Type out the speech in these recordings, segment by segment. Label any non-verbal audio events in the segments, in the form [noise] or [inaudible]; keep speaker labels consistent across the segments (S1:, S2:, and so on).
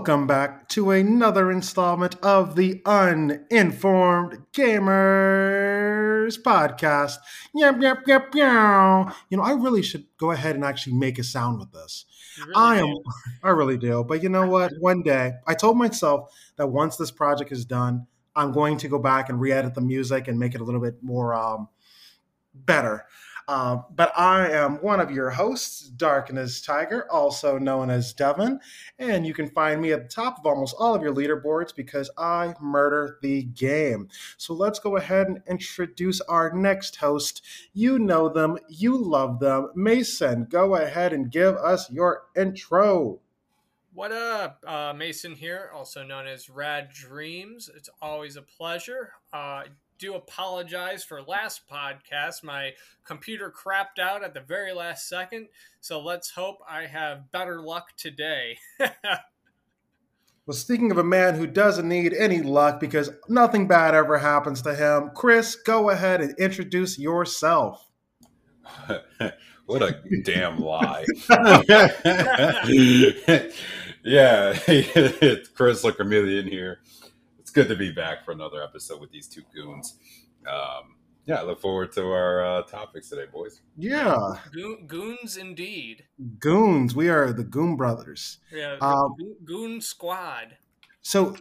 S1: welcome back to another installment of the Uninformed Gamers podcast. Yep, yep, yep, yep. You know, I really should go ahead and actually make a sound with this.
S2: Really
S1: I am,
S2: do. [laughs]
S1: I really do. But you know [laughs] what? One day, I told myself that once this project is done, I'm going to go back and re-edit the music and make it a little bit more um, better. Uh, but I am one of your hosts, Darkness Tiger, also known as Devon, and you can find me at the top of almost all of your leaderboards because I murder the game. So let's go ahead and introduce our next host. You know them, you love them. Mason, go ahead and give us your intro.
S2: What up? Uh, Mason here, also known as Rad Dreams. It's always a pleasure. Uh, do apologize for last podcast. My computer crapped out at the very last second, so let's hope I have better luck today. [laughs]
S1: Well, speaking of a man who doesn't need any luck because nothing bad ever happens to him, Chris, go ahead and introduce yourself. [laughs]
S3: what a damn lie. [laughs] yeah, it's Chris Lacramillion here. It's good to be back for another episode with these two goons. Um, yeah, I look forward to our uh, topics today, boys.
S1: Yeah,
S2: Goon, goons indeed.
S1: goons. We are the Goon Brothers.
S2: Yeah, the
S1: Um,
S2: Goon- Goon Squad.
S1: So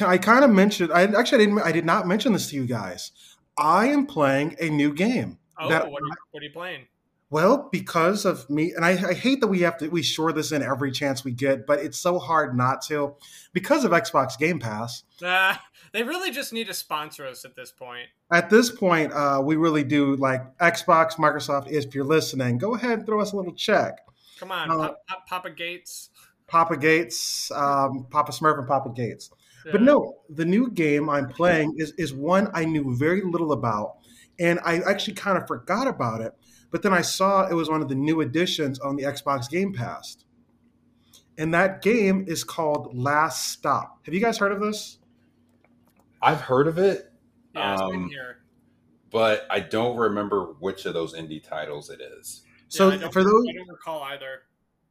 S1: I kind of mentioned. I actually I didn't. I did not mention this to you guys. I am playing a new game.
S2: Oh,
S1: that-
S2: what, are you, what are you playing?
S1: Well, because of me, and I, I hate that we have to we shore this in every chance we get, but it's so hard not to because of Xbox Game Pass.
S2: Uh, they really just need to sponsor us at this point.
S1: At this point, uh, we really do like Xbox, Microsoft. If you're listening, go ahead and throw us a little check.
S2: Come on,
S1: Uh,
S2: Pop, Papa Gates.
S1: Papa Gates, um, Papa Smurf, and Papa Gates. But
S2: Uh,
S1: no, the new game I'm playing is is one I knew very little about, and I actually kind of forgot about it. But then I saw it was one of the new additions on the Xbox Game Pass, and that game is called Last Stop. Have you guys heard of this?
S3: I've heard of it,
S2: Yeah, it's been
S3: um,
S2: here.
S3: but I don't remember which of those indie titles it is.
S1: So
S2: Yeah, I don't-
S1: for those
S2: I don't recall either.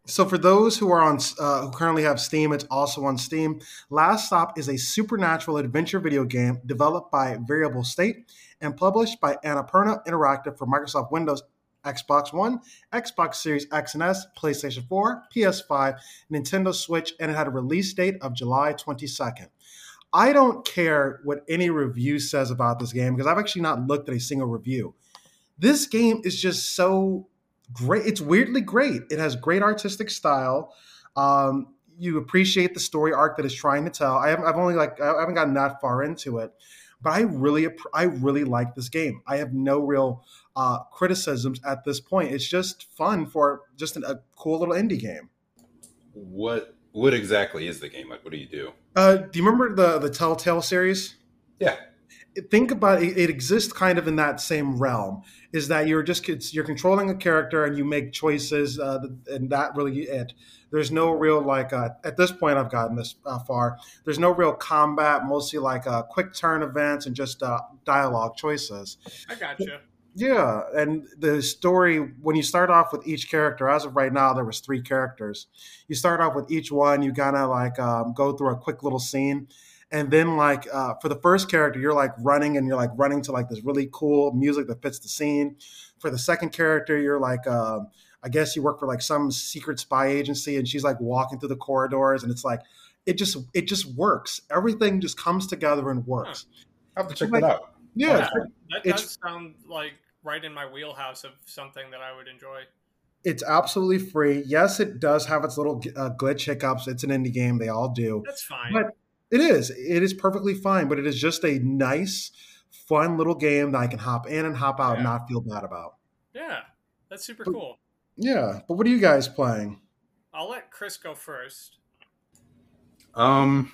S1: So for those who are on uh, who currently have Steam, it's also on Steam. Last Stop is a supernatural adventure video game developed by Variable State and published by Annapurna Interactive for Microsoft Windows, Xbox One, Xbox Series X and S, PlayStation 4, PS5, Nintendo Switch, and it had a release date of July 22nd. I don't care what any review says about this game because I've actually not looked at a single review. This game is just so great. It's weirdly great. It has great artistic style. Um, you appreciate the story arc that it's trying to tell. I haven't, I've only like I haven't gotten that far into it, but I really I really like this game. I have no real uh, criticisms at this point. It's just fun for just an, a cool little indie game.
S3: What what exactly is the game? Like, what do you do?
S1: Uh, do you remember the the Telltale series?
S3: Yeah,
S1: think about it, it exists kind of in that same realm is that you're just it's, you're controlling a character and you make choices uh, and that really it. There's no real like uh, at this point i've gotten this uh, far there's no real combat mostly like uh, quick turn events and just uh, dialogue choices.
S2: I got you.
S1: yeah and the story when you start off with each character as of right now there was three characters. You start off with each one you kind of like um, go through a quick little scene and then like uh, for the first character you're like running and you're like running to like this really cool music that fits the scene for the second character you're like uh, i guess you work for like some secret spy agency and she's like walking through the corridors and it's like it just it just works everything just comes together and works
S3: I have to check
S1: Like-
S3: that out.
S1: yeah
S2: Yeah.
S1: it's-
S2: That does sound like right in my wheelhouse of something that I would enjoy.
S1: it's absolutely free yes it does have its little uh, glitch hiccups it's an indie game they all do
S2: That's fine.
S1: But it is. It is perfectly fine, but it is just a nice, fun little game that I can hop in and hop out and not feel bad about.
S2: yeah, that's super
S1: But-
S2: cool.
S1: Yeah. But what are you guys playing?
S2: I'll let Chris go first.
S3: Um,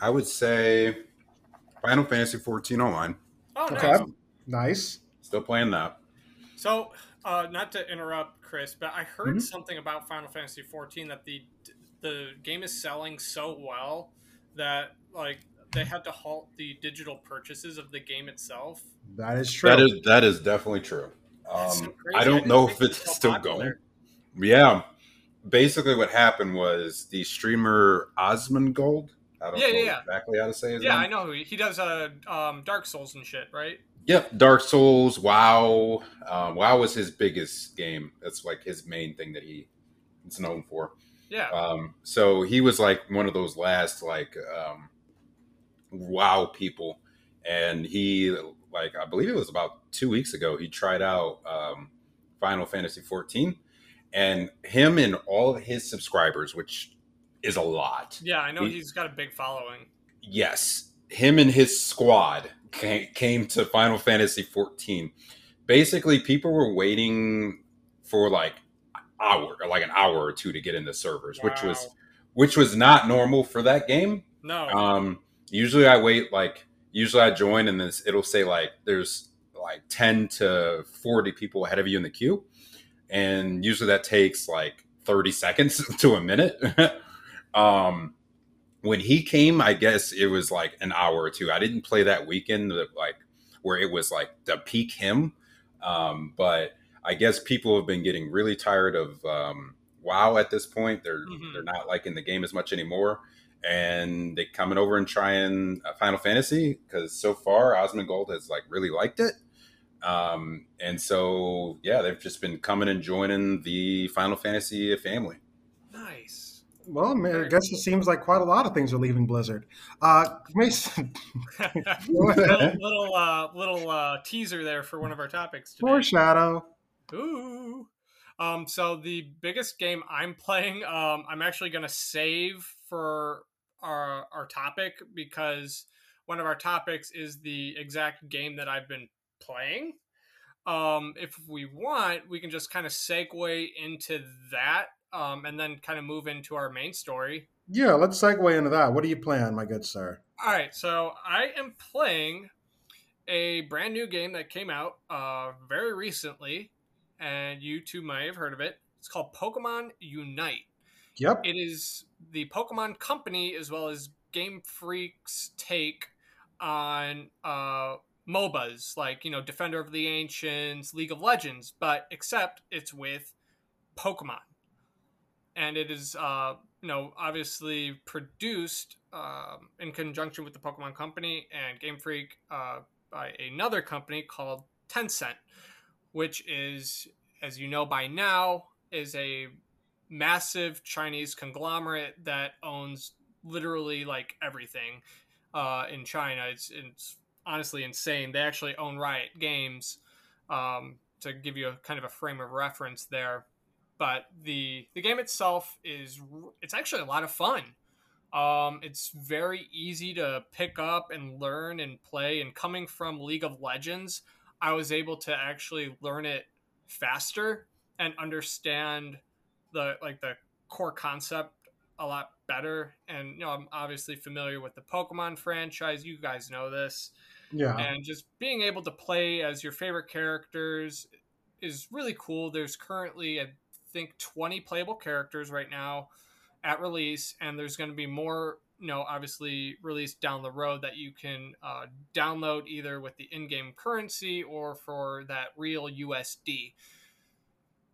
S3: I would say Final Fantasy 14 online.
S2: Oh,
S1: Okay.
S2: nice.
S1: Nice.
S3: Still playing that.
S2: So, uh, not to interrupt, Chris, but I heard
S1: Mhm.
S2: something about Final Fantasy 14 that the the game is selling so well that like they had to halt the digital purchases of the game itself.
S1: That is true.
S3: That is that is definitely true. Um. I
S2: I
S3: don't
S2: didn't
S3: know if
S2: it was
S3: it's
S2: so
S3: still
S2: popular.
S3: going. Yeah, basically what happened was the streamer Asmongold. I don't
S2: Yeah,
S3: know
S2: yeah, yeah.
S3: exactly how to say his
S2: Yeah,
S3: name.
S2: I know who he, he does. Uh, um, Dark Souls and shit, right?
S3: Yep, Dark Souls, WoW. Um, WoW was his biggest game. That's like his main thing that he is known for.
S2: Yeah.
S3: Um, so he was like one of those last like um, WoW people, and he like I believe it was about two weeks ago. He tried out um, Final Fantasy 14, and him and all of his subscribers, which is a lot.
S2: yeah, I know
S3: he-
S2: he's got a big following.
S3: Yes, him and his squad came, came to Final Fantasy 14. Basically, people were waiting for like hour, like an hour or two to get in the servers, which was which was not normal for that game.
S2: no.
S3: Um, usually, I wait like usually I join and this it'll say like there's like 10 to 40 people ahead of you in the queue, and usually that takes like 30 seconds [laughs] to a minute. [laughs] um, when he came, I guess it was like an hour or two. I didn't play that weekend, that, like where it was like the peak him. Um, but I guess people have been getting really tired of um, WoW at this point. They're
S2: Mhm.
S3: they're not liking the game as much anymore, and they coming over and trying uh, Final Fantasy because so far Asmongold has like really liked it. Um, and so yeah, they've just been coming and joining the Final Fantasy family.
S2: nice.
S1: Well, man, I guess it seems like quite a lot of things are leaving Blizzard. Uh, Mason, [laughs] [laughs]
S2: little little, uh, little uh, teaser there for one of our topics today.
S1: foreshadow.
S2: Ooh. Um, so the biggest game I'm playing, um, I'm actually gonna save for our our topic because one of our topics is the exact game that I've been playing. Um, if we want, we can just kind of segue into that, um, and then kind of move into our main story.
S1: Yeah, let's segue into that. What are you playing, my good sir?
S2: All right, so I am playing a brand new game that came out uh, very recently, and you two may have heard of it. It's called Pokemon Unite.
S1: Yep.
S2: It is the Pokemon Company as well as Game Freak's take on uh, MOBAs, like you know Defender of the Ancients, League of Legends, but except it's with Pokemon, and it is uh, you know obviously produced um, in conjunction with the Pokemon Company and Game Freak uh, by another company called Tencent, which is, as you know by now, is a massive Chinese conglomerate that owns literally like everything uh, in China. It's, it's honestly insane. They actually own Riot Games. Um, to give you a kind of a frame of reference there, but the the game itself is it's actually a lot of fun. Um, it's very easy to pick up and learn and play. And coming from League of Legends, I was able to actually learn it faster and understand the like the core concept a lot better. And you know, I'm obviously familiar with the Pokemon franchise. You guys know this
S1: Yeah.
S2: and just being able to play as your favorite characters is really cool. There's currently, I think, 20 playable characters right now at release, and there's going to be more, know, obviously released down the road that you can uh, download either with the in-game currency or for that real USD.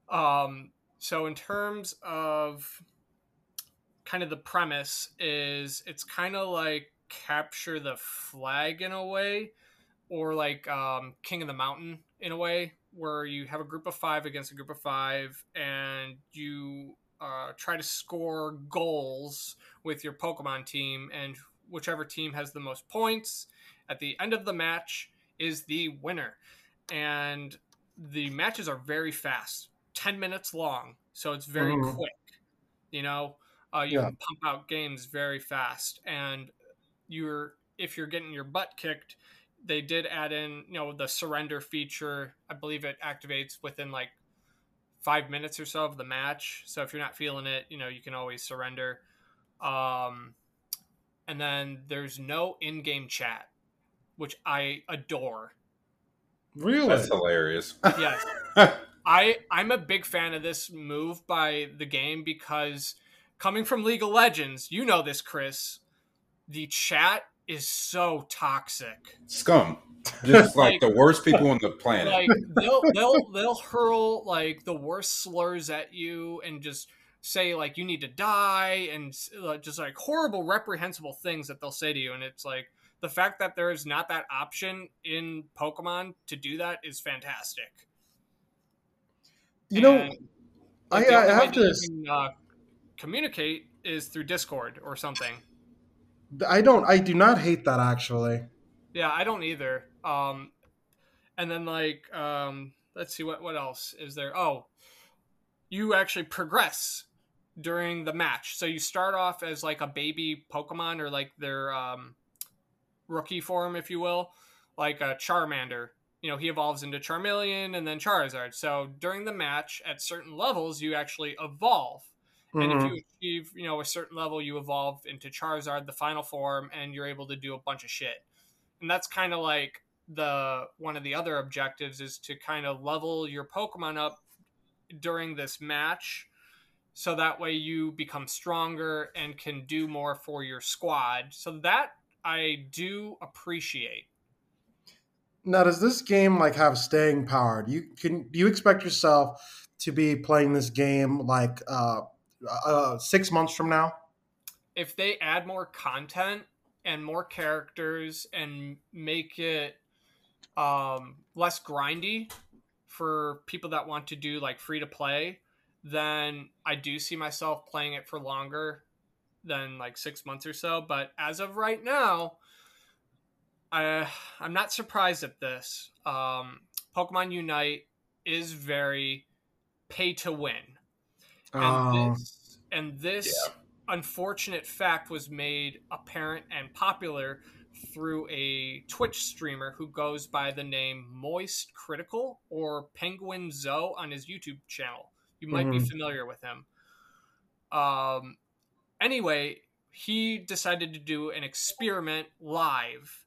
S2: Um, so in terms of kind of the premise is it's kind of like capture the flag in a way or like um, king of the mountain in a way where you have a group of five against a group of five and you uh, try to score goals with your pokemon team and whichever team has the most points at the end of the match is the winner and the matches are very fast 10 minutes long so it's very
S1: Mhm.
S2: quick you know uh, you
S1: Yeah.
S2: can pump out games very fast and you're if you're getting your butt kicked they did add in you know the surrender feature i believe it activates within like five minutes or so of the match so if you're not feeling it you know you can always surrender um, and then there's no in-game chat which i adore
S1: Really?
S3: That's hilarious.
S2: yes [laughs] I I'm a big fan of this move by the game because coming from League of Legends, you know this, Chris. The chat is so toxic.
S3: Scum. Just [laughs] like,
S2: Like-
S3: the worst people on the planet.
S2: Like they'll they'll they'll hurl like the worst slurs at you and just say like you need to die and uh, just like horrible reprehensible things that they'll say to you and it's like the fact that there is not that option in pokemon to do that is fantastic
S1: You know,
S2: And,
S1: I,
S2: like, the
S1: I have to.
S2: can, uh, communicate is through discord or something
S1: I don't. I do not hate that actually.
S2: Yeah, I don't either. Um, and then like, um, let's see what what else is there. Oh, you actually progress during the match. So you start off as like a baby Pokemon or like their um, rookie form, if you will, like a Charmander. You know, he evolves into Charmeleon and then Charizard. So during the match, at certain levels, you actually evolve. And if
S1: Mhm.
S2: you achieve, you know, a certain level, you evolve into Charizard, the final form, and you're able to do a bunch of shit. And that's kind of like the one of the other objectives is to kind of level your Pokemon up during this match, so that way you become stronger and can do more for your squad. So that I do appreciate.
S1: Now, does this game like have staying power? Do you can do you expect yourself to be playing this game like uh, uh, six months from now?
S2: if they add more content and more characters and make it um, less grindy for people that want to do like free to play, then I do see myself playing it for longer than like six months or so. But as of right now, I I'm not surprised at this. Um, Pokemon Unite is very pay to win, and
S1: Uh,
S2: this and this unfortunate fact was made apparent and popular through a Twitch streamer who goes by the name Moist Critikal or Penguin Zoe on his YouTube channel. You might be
S1: Mhm.
S2: familiar with him. Um, anyway, he decided to do an experiment live.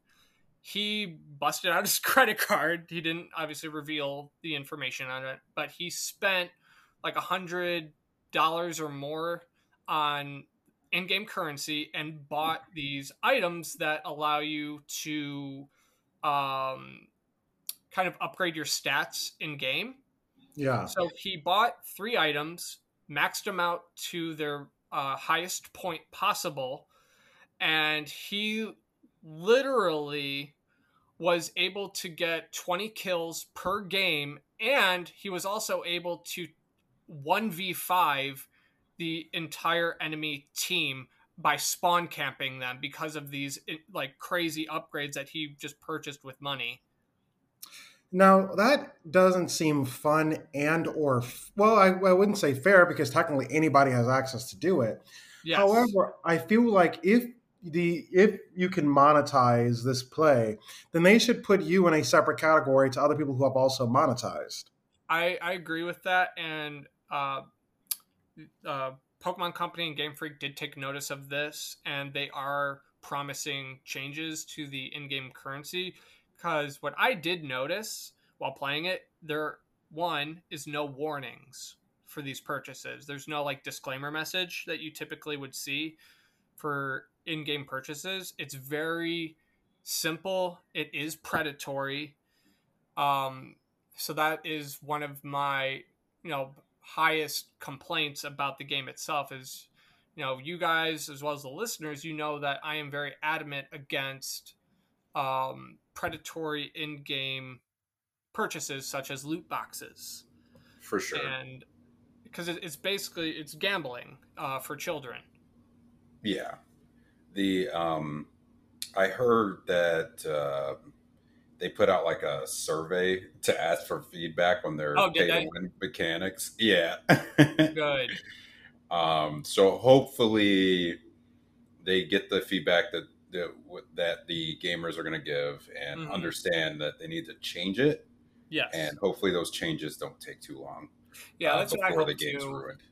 S2: He busted out his [laughs] credit card. He didn't obviously reveal the information on it, but he spent like a hundred dollars or more on in-game currency and bought these items that allow you to um, kind of upgrade your stats in game.
S1: yeah.
S2: So he bought three items, maxed them out to their uh, highest point possible, and he literally was able to get 20 kills per game, and he was also able to 1v5 the entire enemy team by spawn camping them because of these like crazy upgrades that he just purchased with money.
S1: Now that doesn't seem fun and or f- well, I, I wouldn't say fair because technically anybody has access to do it.
S2: Yes.
S1: However, I feel like if the if you can monetize this play, then they should put you in a separate category to other people who have also monetized.
S2: I, I agree with that, and uh, uh, Pokemon Company and Game Freak did take notice of this, and they are promising changes to the in-game currency. Because what I did notice while playing it, there one is no warnings for these purchases. There's no like disclaimer message that you typically would see for in-game purchases. It's very simple. It is predatory. Um, so that is one of my you know highest complaints about the game itself is you know you guys as well as the listeners you know that i am very adamant against um, predatory in-game purchases such as loot boxes
S3: for sure.
S2: and because it, it's basically it's gambling uh, for children
S3: Yeah. The um I heard that uh they put out like a survey to ask for feedback on their
S2: Oh, did
S3: pay
S2: they?
S3: to win mechanics. Yeah.
S2: good [laughs]
S3: um so hopefully they get the feedback that that, that the gamers are going to give and
S2: Mhm.
S3: understand that they need to change it
S2: yes
S3: and hopefully those changes don't take too long
S2: yeah
S3: uh,
S2: that's what i
S3: before
S2: hope
S3: the game's
S2: too.
S3: ruined.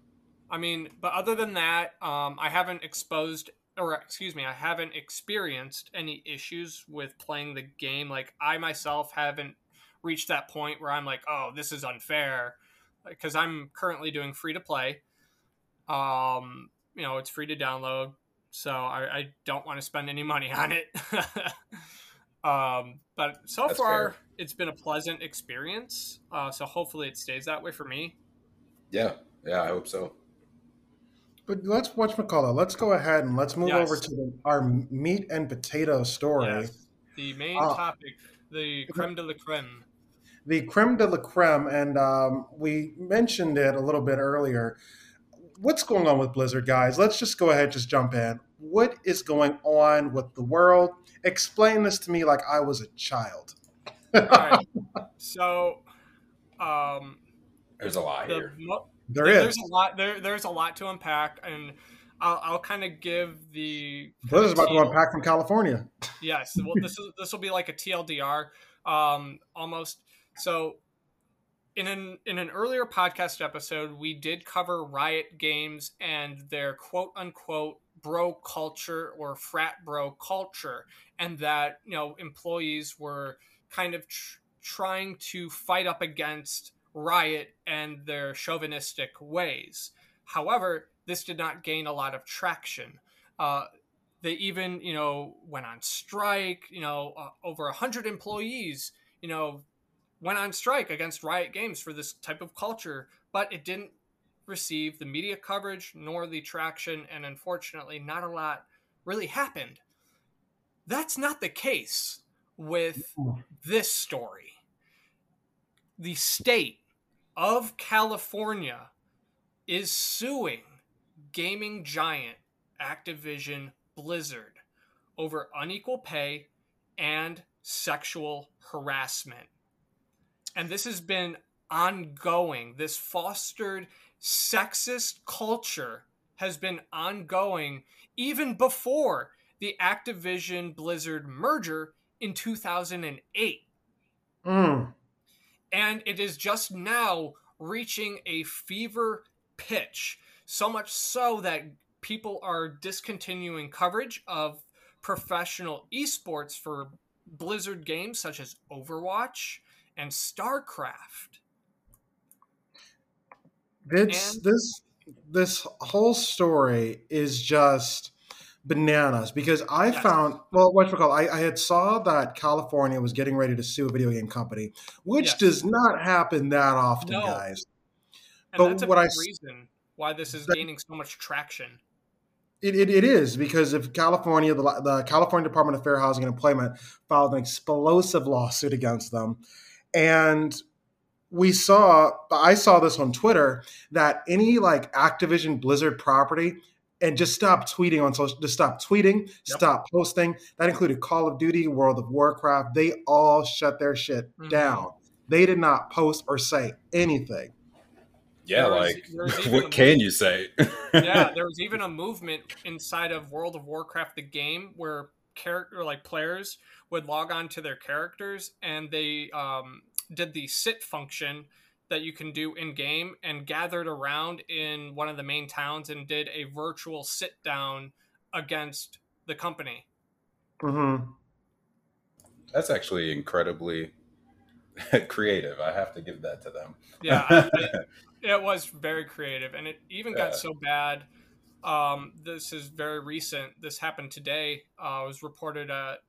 S2: I mean, but other than that, um, I haven't exposed, or excuse me, I haven't experienced any issues with playing the game. Like I myself haven't reached that point where I'm like, oh, this is unfair, because I'm currently doing free to play. Um, you know, it's free to download, so I, I don't want to spend any money on it. [laughs] um, but so
S3: That's
S2: far,
S3: fair.
S2: it's been a pleasant experience. Uh, so hopefully, it stays that way for me.
S3: Yeah, yeah, I hope so.
S1: But let's watch McCullough. Let's go ahead and let's move
S2: Yes.
S1: over to the, our meat and potato story.
S2: Yes. The main
S1: Uh,
S2: topic, the creme de la creme.
S1: the creme de la creme, and um, we mentioned it a little bit earlier. What's going on with Blizzard, guys? Let's just go ahead, just jump in. What is going on with the world? Explain this to me like I was a child.
S2: All right. [laughs] So, um,
S3: There's a lot
S2: the
S3: here.
S2: mo-
S1: there
S2: there-
S1: is.
S2: there's a lot there. There's a lot to unpack, and I'll, I'll kind of give the
S1: Blizzard's about to unpack from California.
S2: Yes, well, this is this will be like a TLDR, um, almost. So, in an in an earlier podcast episode, we did cover Riot Games and their quote unquote bro culture or frat bro culture, and that you know employees were kind of tr- trying to fight up against Riot and their chauvinistic ways. However, this did not gain a lot of traction. Uh, they even you know went on strike you know uh, over 100 employees you know went on strike against riot games for this type of culture but it didn't receive the media coverage nor the traction and unfortunately not a lot really happened that's not the case with this story the state of california is suing gaming giant activision Blizzard over unequal pay and sexual harassment. And this has been ongoing. This fostered sexist culture has been ongoing even before the Activision Blizzard merger in 2008.
S1: Mm.
S2: And it is just now reaching a fever pitch. So much so that people are discontinuing coverage of professional esports for Blizzard games such as Overwatch and StarCraft.
S1: This
S2: And-
S1: this this whole story is just bananas because I
S2: Yes.
S1: found well what call I, I had saw that California was getting ready to sue a video game company, which
S2: Yes.
S1: does not happen that often,
S2: No.
S1: guys.
S2: And
S1: But
S2: that's a
S1: what I
S2: reason why this is
S1: that-
S2: gaining so much traction.
S1: It, it, it is because if California, the, the California Department of Fair Housing and Employment filed an explosive lawsuit against them, and we saw, I saw this on Twitter that any like Activision Blizzard property, and just stop tweeting on social, just stop tweeting, stop posting. That included Call of Duty, World of Warcraft. They all shut their shit
S2: Mhm.
S1: down. They did not post or say anything.
S3: Yeah,
S2: There
S3: like
S2: there was [laughs]
S3: what can you say? [laughs]
S2: yeah, [laughs] there was even a movement inside of World of Warcraft, the game, where character like players would log on to their characters and they um, did the sit function that you can do in game and gathered around in one of the main towns and did a virtual sit down against the company.
S1: hmm
S3: That's actually incredibly [laughs] creative. I have to give that to them.
S2: Yeah, I- [laughs] I- it was very creative, and it even got
S3: Yeah.
S2: so bad. Um, this is very recent. This happened today. Uh, it was reported at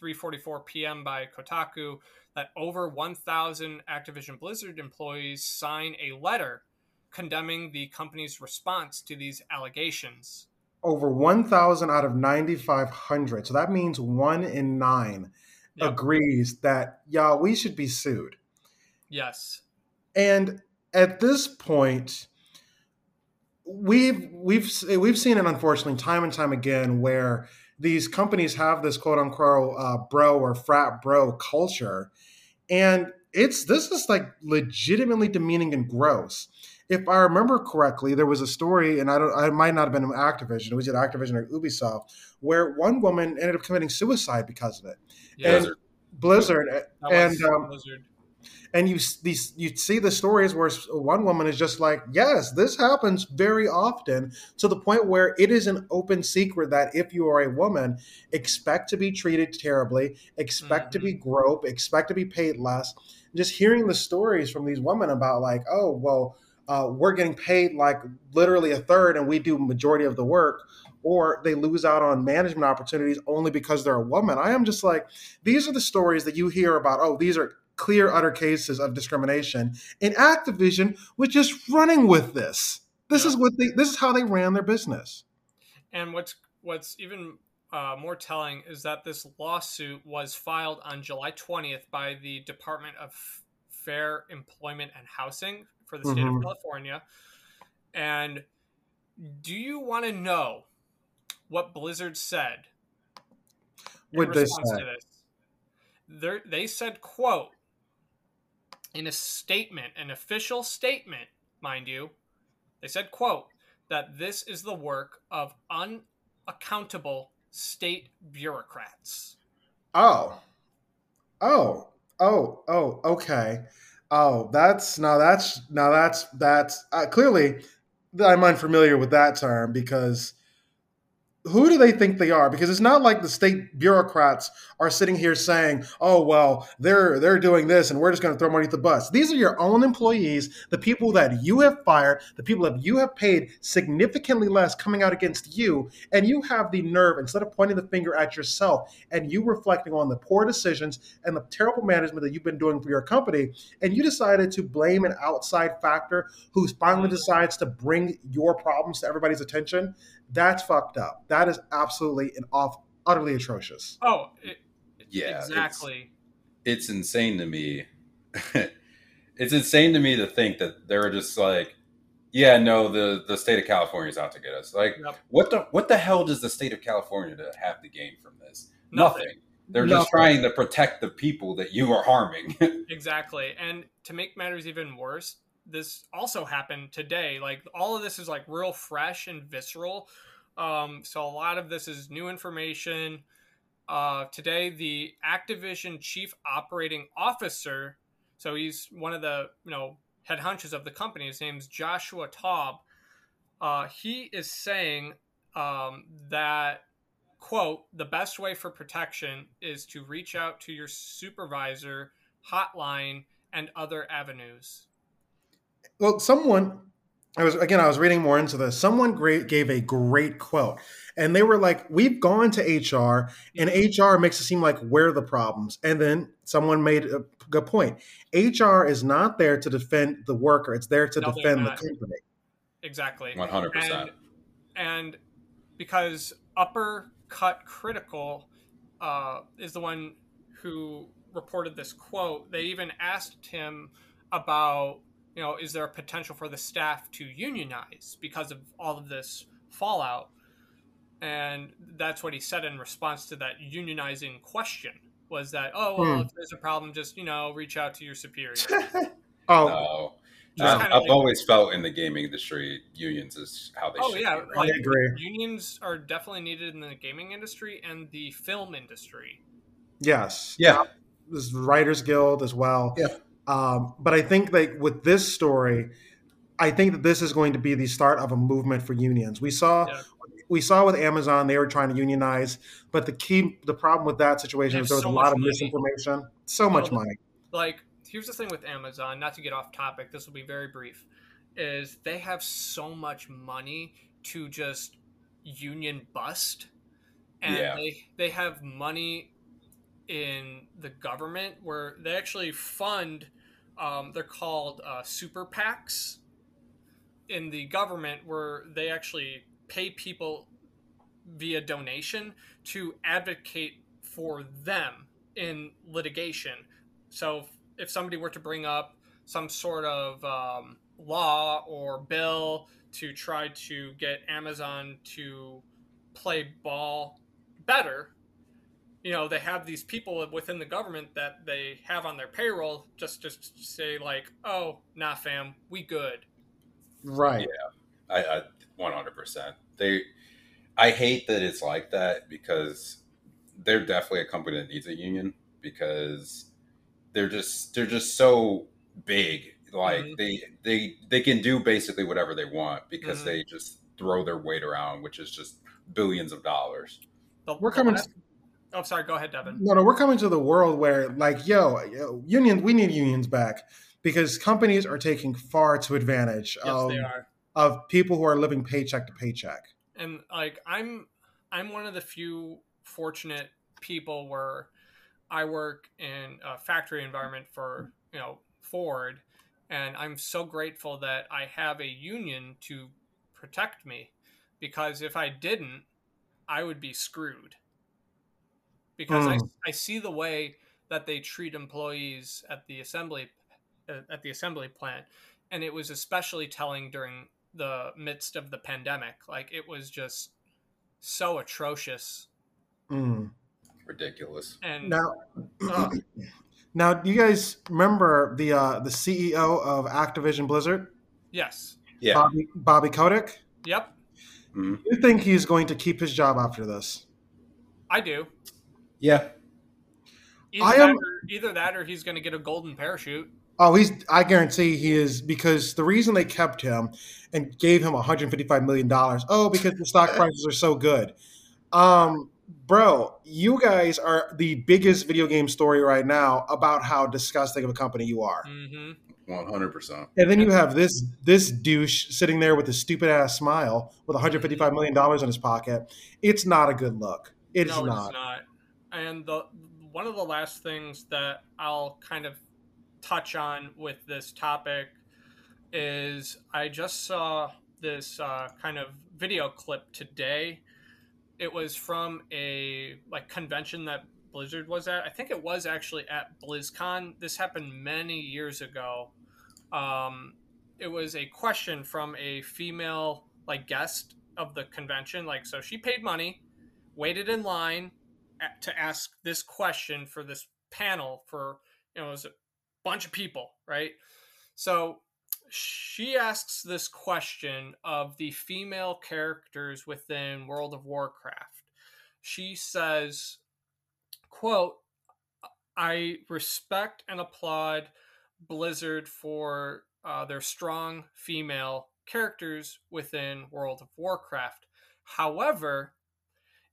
S2: 3:44 p.m. by Kotaku that over 1,000 Activision Blizzard employees sign a letter condemning the company's response to these allegations.
S1: Over 1,000 out of 9,500. So that means one in nine
S2: Yep.
S1: agrees that, yeah, we should be sued.
S2: Yes.
S1: And at this point, we've we've we've seen it unfortunately time and time again where these companies have this quote unquote uh, bro or frat bro culture, and it's this is like legitimately demeaning and gross. If I remember correctly, there was a story, and I don't, I might not have been Activision. It was at Activision or Ubisoft, where one woman ended up committing suicide because of it.
S2: Yeah.
S1: And Blizzard,
S2: that
S1: and um,
S2: Blizzard.
S1: And you these you see the stories where one woman is just like yes this happens very often to the point where it is an open secret that if you are a woman expect to be treated terribly expect to be groped expect to be paid less. Just hearing the stories from these women about like oh well uh, we're getting paid like literally a third and we do majority of the work or they lose out on management opportunities only because they're a woman i am just like these are the stories that you hear about oh these are clear utter cases of discrimination and activision was just running with this This
S2: Yeah.
S1: is what they. This is how they ran their business.
S2: And what's what's even uh, more telling is that this lawsuit was filed on July 20th by the Department of Fair Employment and Housing for the state
S1: Mhm.
S2: of California. And do you want to know what Blizzard said in
S1: What'd they
S2: response to this? They said, "quote in a statement, an official statement, mind you, they said, quote, that this is the work of unaccountable state bureaucrats.
S1: Oh, oh, oh, oh. Okay. Oh, that's now that's now that's that's uh, clearly I'm unfamiliar with that term because who do they think they are? Because it's not like the state bureaucrats are sitting here saying, "Oh, well, they're they're doing this, and we're just going to throw money at the bus." These are your own employees, the people that you have fired, the people that you have paid significantly less coming out against you, and you have the nerve instead of pointing the finger at yourself and you reflecting on the poor decisions and the terrible management that you've been doing for your company, and you decided to blame an outside factor who finally decides to bring your problems to everybody's attention. That's fucked up. That is absolutely and off, utterly atrocious.
S2: Oh, it,
S3: Yeah,
S2: exactly.
S3: it's insane to me. [laughs] it's insane to me to think that they're just like, yeah, no, the the state of California is out to get us. Like,
S2: Yep.
S3: what the what the hell does the state of California to have to gain from this?
S2: Nothing.
S3: They're
S1: Nothing.
S3: just trying to protect the people that you are harming. [laughs]
S2: Exactly. And to make matters even worse, this also happened today. Like all of this is like real fresh and visceral. Um, so a lot of this is new information. Uh, today, the Activision chief operating officer, so he's one of the you know head hunches of the company. His name's Joshua Taub. Uh, he is saying um, that quote the best way for protection is to reach out to your supervisor hotline and other avenues
S1: Well, someone, I was again, I was reading more into this. Someone great gave a great quote, and they were like, "We've gone to HR, and HR makes it seem like we're the problems." And then someone made a good point. HR is not there to defend the worker; it's there to
S2: No,
S1: defend the company.
S2: exactly
S3: One hundred
S2: and
S3: percent.
S2: and because uppercut critical uh, is the one who reported this quote they even asked him about you know is there a potential for the staff to unionize because of all of this fallout and that's what he said in response to that unionizing question was that oh well
S1: Hmm.
S2: if there's a problem just you know reach out to your superior [laughs]
S1: Oh,
S3: No.
S2: Just
S3: I've,
S2: like-
S3: always felt in the gaming industry, unions is how they
S2: Oh,
S3: should
S2: yeah,
S3: be.
S1: I
S2: like-
S1: agree.
S2: unions are definitely needed in the gaming industry and the film industry
S1: Yes.
S3: Yeah.
S1: This Writers Guild as well.
S3: Yeah.
S1: Um, but I think that with this story, I think that this is going to be the start of a movement for unions. We saw
S2: Yeah.
S1: we saw with Amazon they were trying to unionize, but the key the problem with that situation is there was
S2: so
S1: a lot of
S2: money.
S1: misinformation. So much money.
S2: like here's the thing with amazon not to get off topic this will be very brief is they have so much money to just union bust and
S3: Yeah.
S2: they they have money in the government where they actually fund um, they're called uh, super pacs in the government where they actually pay people via donation to advocate for them in litigation. So if somebody were to bring up some sort of um, law or bill to try to get Amazon to play ball better, you know, they have these people within the government that they have on their payroll just to say like, "Oh, nah, fam, we good."
S1: Right. Yeah.
S3: I, I 100%. They, I hate that it's like that because they're definitely a company that needs a union because they're just they're just so big. Like
S2: Mhm.
S3: they they they can do basically whatever they want because
S2: Mhm.
S3: they just throw their weight around, which is just billions of dollars.
S2: The-
S1: We're coming
S2: last- Oh, sorry. Go ahead, Devon.
S1: No, no, we're coming to the world where, like, yo, yo union, we need unions back because companies are taking far too advantage
S2: Yes,
S1: of,
S2: they are.
S1: of people who are living paycheck to paycheck.
S2: and like i'm i'm one of the few fortunate people where i work in a factory environment for you know ford and i'm so grateful that i have a union to protect me because if I didn't, I would be screwed. Because I,
S1: Mm.
S2: I see the way that they treat employees at the assembly uh, at the assembly plant, and it was especially telling during the midst of the pandemic. Like it was just so atrocious.
S1: Mm.
S3: Ridiculous.
S2: And
S1: Now,
S2: Ugh. [clears throat]
S1: now, do you guys remember the uh, the CEO of Activision Blizzard,
S2: yes,
S3: Yeah.
S1: Bobby, Bobby Kotick?
S2: yep.
S1: Do you think he's going to keep his job after this?
S2: I do.
S3: Yeah.
S2: Either,
S1: I
S2: that, or, either that, or he's going to get a golden parachute.
S1: Oh, he's. I guarantee he is because the reason they kept him and gave him 155 million dollars. Oh, because the stock prices are so good. Um, bro, you guys are the biggest video game story right now about how disgusting of a company you are.
S3: One hundred percent.
S1: And then you have this this douche sitting there with a stupid ass smile with 155 million dollars in his pocket. It's not a good look. It is
S2: no,
S1: not.
S2: it's not. And the one of the last things that I'll kind of touch on with this topic is I just saw this uh, kind of video clip today. It was from a like convention that Blizzard was at. I think it was actually at BlizzCon. This happened many years ago. Um, it was a question from a female like guest of the convention. Like, so she paid money, waited in line to ask this question for this panel for you know it was a bunch of people, right? So she asks this question of the female characters within World of Warcraft. She says, quote, I respect and applaud Blizzard for uh, their strong female characters within World of Warcraft. However,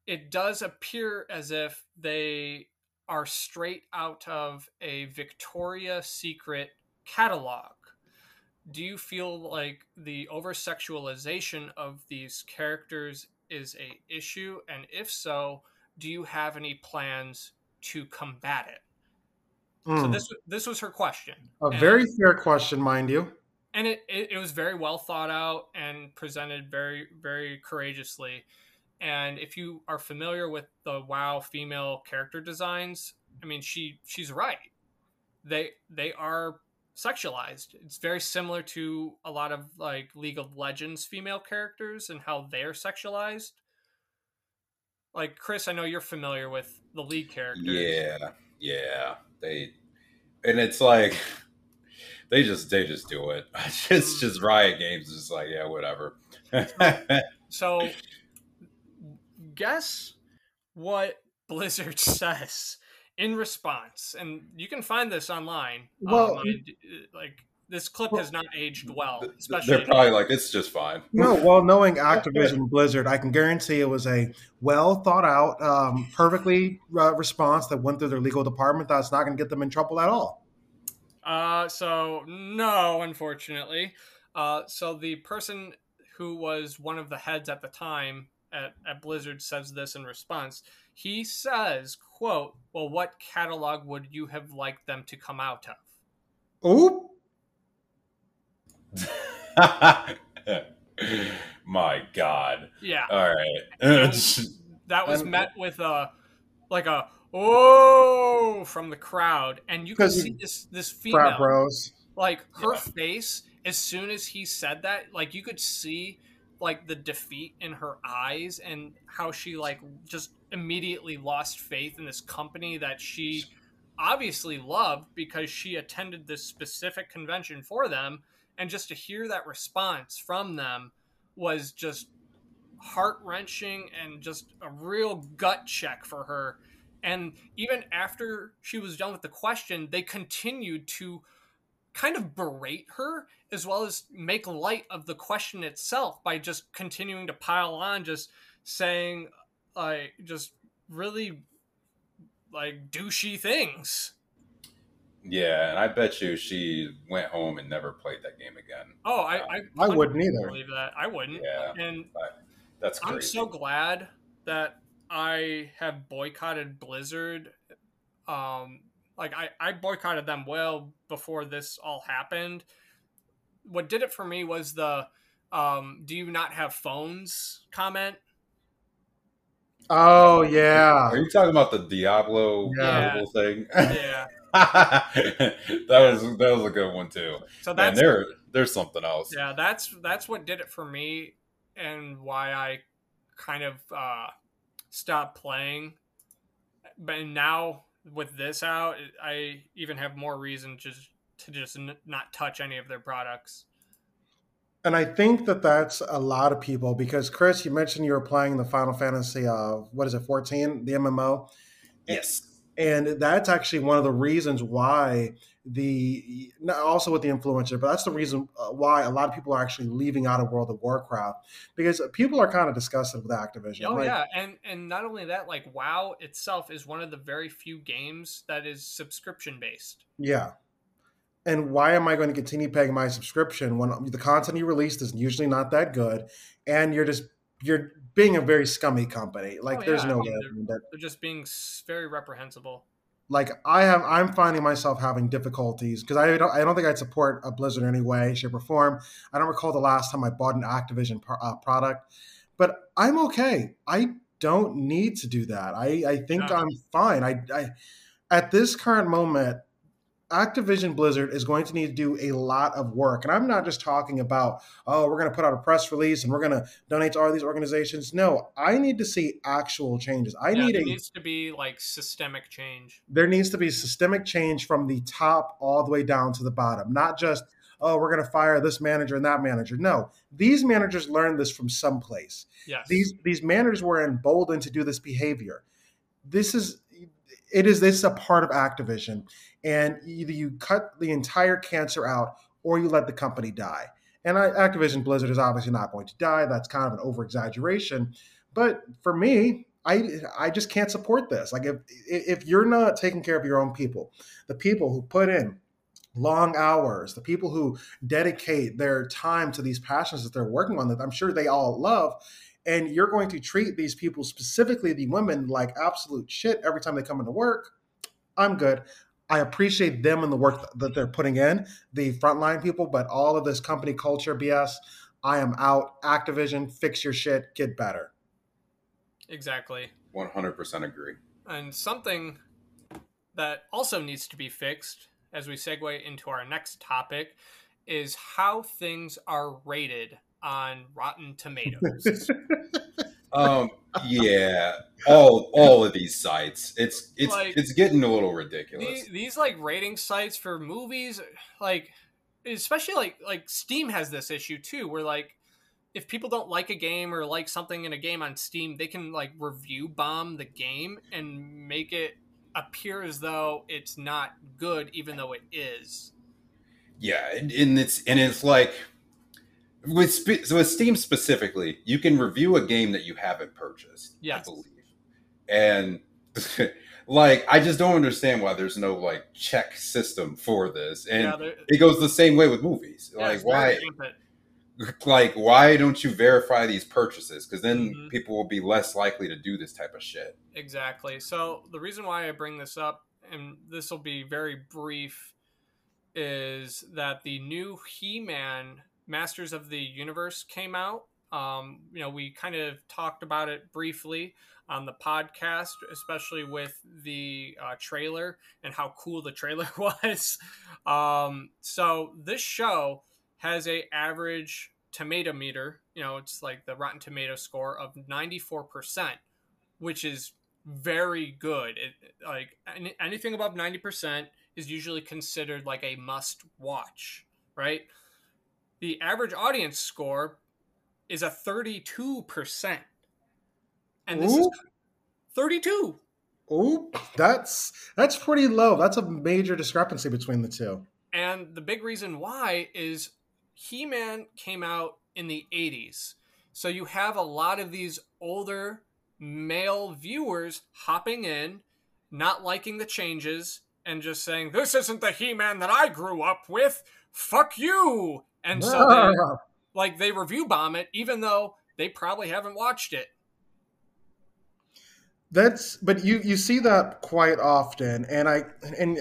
S2: it does appear as if they are straight out of a Victoria's Secret catalog. Do you feel like the over sexualization of these characters is a issue? And if so, do you have any plans to combat it? So
S1: Mm.
S2: this this was her question.
S1: a
S2: And-
S1: very fair question, mind you.
S2: and it, it, it was very well thought out and presented very very courageously and if you are familiar with the wow female character designs i mean she she's right they they are sexualized it's very similar to a lot of like league of legends female characters and how they're sexualized like chris i know you're familiar with the league characters
S3: Yeah. Yeah. They and it's like [laughs] they just they just do it. [laughs] It's mm. just Riot Games is like, yeah, whatever. [laughs]
S2: So, guess what Blizzard [laughs] says in response, and you can find this online.
S1: Well-
S2: um, I- like this clip has not aged well, especially.
S3: They're probably like, it's just fine. [laughs]
S1: No, well, knowing [laughs] Activision Blizzard, I can guarantee it was a well thought out, um, perfectly uh, response that went through their legal department. That's not going to get them in trouble at all.
S2: Uh, so no, unfortunately. Uh, so the person who was one of the heads at the time at, at Blizzard says this in response. He says, "quote Well, what catalog would you have liked them to come out of?"
S1: Oop. [laughs]
S3: My God.
S2: Yeah,
S3: All right. [laughs]
S2: that was
S1: And-
S2: met with a like a oh from the crowd, and you can
S1: 'Cause
S2: see this this
S1: Frat
S2: female
S1: bros.
S2: like her
S3: Yeah.
S2: face as soon as he said that like you could see like the defeat in her eyes and how she like just immediately lost faith in this company that she obviously loved because she attended this specific convention for them. And just to hear that response from them was just heart-wrenching and just a real gut check for her. And even after she was done with the question they continued to kind of berate her as well as make light of the question itself by just continuing to pile on just saying like just really like douchey things
S3: yeah, and I bet you she went home and never played that game again.
S2: oh i i,
S1: I wouldn't either.
S2: believe that i wouldn't
S3: Yeah.
S2: and
S3: That's crazy.
S2: i'm so glad that i have boycotted blizzard um like I, I boycotted them well before this all happened what did it for me was the um, "Do you not have phones?" comment.
S1: Oh yeah.
S3: Are you talking about the Diablo
S1: Yeah.
S3: thing?
S2: Yeah. [laughs]
S3: that was that was a good one too.
S2: So
S3: Man, there there's something else.
S2: yeah, that's that's what did it for me, and why I kind of uh, stopped playing. But now with this out, I even have more reason just to just n- not touch any of their products.
S1: And I think that that's a lot of people because Chris, you mentioned you were playing the Final Fantasy, uh, what is it, 14, the MMO,
S3: Yes.
S1: and that's actually one of the reasons why the not also with the influencer, but that's the reason uh, why a lot of people are actually leaving out of World of Warcraft because people are kind of disgusted with Activision.
S2: Oh yeah, and and not only that, like WoW itself is one of the very few games that is subscription based.
S1: Yeah. And why am I going to continue paying my subscription when the content you released is usually not that good, and you're just you're being a very scummy company? Like,
S2: Oh,
S1: there's no
S2: I
S1: way
S2: mean,
S1: that
S2: They're just being very reprehensible.
S1: Like I have I'm finding myself having difficulties because I don't I don't think I'd support a Blizzard in any way, shape, or form. I don't recall the last time I bought an Activision pro- uh, product, but I'm okay. I don't need to do that. I I think
S2: No.
S1: I'm fine. I I at this current moment. Activision Blizzard is going to need to do a lot of work. And I'm not just talking about, oh, we're going to put out a press release and we're going to donate to all these organizations. No, I need to see actual changes. I
S2: yeah,
S1: need
S2: there
S1: a
S2: needs to be like systemic change.
S1: there needs to be systemic change from the top all the way down to the bottom, not just, oh, we're going to fire this manager and that manager. No, these managers learned this from someplace.
S2: Yes.
S1: These these managers were emboldened to do this behavior. This is it is this is a part of Activision, and either you cut the entire cancer out or you let the company die. And I, Activision Blizzard is obviously not going to die. That's kind of an over exaggeration, but for me, I I just can't support this. Like if if you're not taking care of your own people, the people who put in long hours, the people who dedicate their time to these passions that they're working on that I'm sure they all love, and you're going to treat these people, specifically the women, like absolute shit every time they come into work, I'm good. I appreciate them and the work that they're putting in, the frontline people, but all of this company culture BS, I am out. Activision, fix your shit, get better.
S2: exactly.
S3: 100% agree.
S2: And something that also needs to be fixed as we segue into our next topic is how things are rated on Rotten [laughs] Tomatoes.
S3: Um, yeah, all all of these sites, it's it's
S2: Like-
S3: it's getting a little ridiculous.
S2: these, these like rating sites for movies, like especially like like Steam has this issue too, where like if people don't like a game or like something in a game on Steam, they can like review bomb the game and make it appear as though it's not good, even though it is.
S3: Yeah, and, and it's and it's like with spe- so with Steam specifically, you can review a game that you haven't purchased. I believe, and [laughs] like I just don't understand why there's no like check system for this, and
S2: yeah,
S3: it goes the same way with movies.
S2: yeah,
S3: like why, [laughs] like why don't you verify these purchases? Because then
S2: Mhm.
S3: people will be less likely to do this type of shit.
S2: Exactly. So the reason why I bring this up, and this will be very brief, is that the new He-Man Masters of the Universe came out. Um, you know, we kind of talked about it briefly on the podcast, especially with the uh, trailer and how cool the trailer [laughs] was. Um, so this show has a average tomato meter. You know, it's like the Rotten Tomato score of ninety four percent, which is very good. It, like any, anything above ninety percent is usually considered like a must watch, right? The average audience score is a thirty two percent, and this is thirty two.
S1: Ooh, that's that's pretty low. That's a major discrepancy between the two.
S2: And the big reason why is He Man came out in the 80s. So you have a lot of these older male viewers hopping in, not liking the changes, and just saying, This isn't the He Man that I grew up with. Fuck you. And so they, like they review bomb it, even though they probably haven't watched it.
S1: That's but you you see that quite often, and I and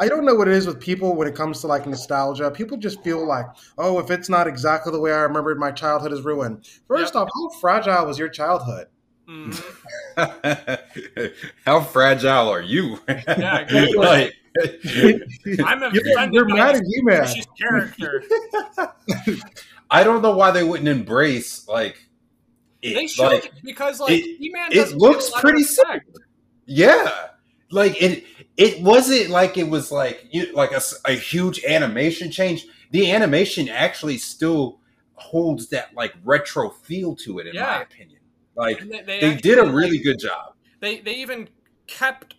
S1: I don't know what it is with people when it comes to like nostalgia. People just feel like, oh, if it's not exactly the way I remembered, my childhood is ruined. First
S2: Yep.
S1: off, how fragile was your childhood?
S2: Mhm. [laughs]
S3: How fragile are you?
S2: Yeah, exactly. [laughs]
S3: like, [laughs]
S2: I'm
S1: You're,
S2: offended
S1: you're
S2: by
S1: mad
S2: this
S1: at you, man.
S2: vicious character. [laughs]
S3: I don't know why they wouldn't embrace like it.
S2: They should
S3: like,
S2: because like
S3: it-
S2: He-Man
S3: it
S2: doesn't
S3: looks
S2: a lot
S3: pretty
S2: sick.
S3: Yeah, like it. It wasn't like it was like you like a, s- a huge animation change. The animation actually still holds that like retro feel to it, in my opinion. Like
S2: And they,
S3: they did a really
S2: like,
S3: good job.
S2: They they even kept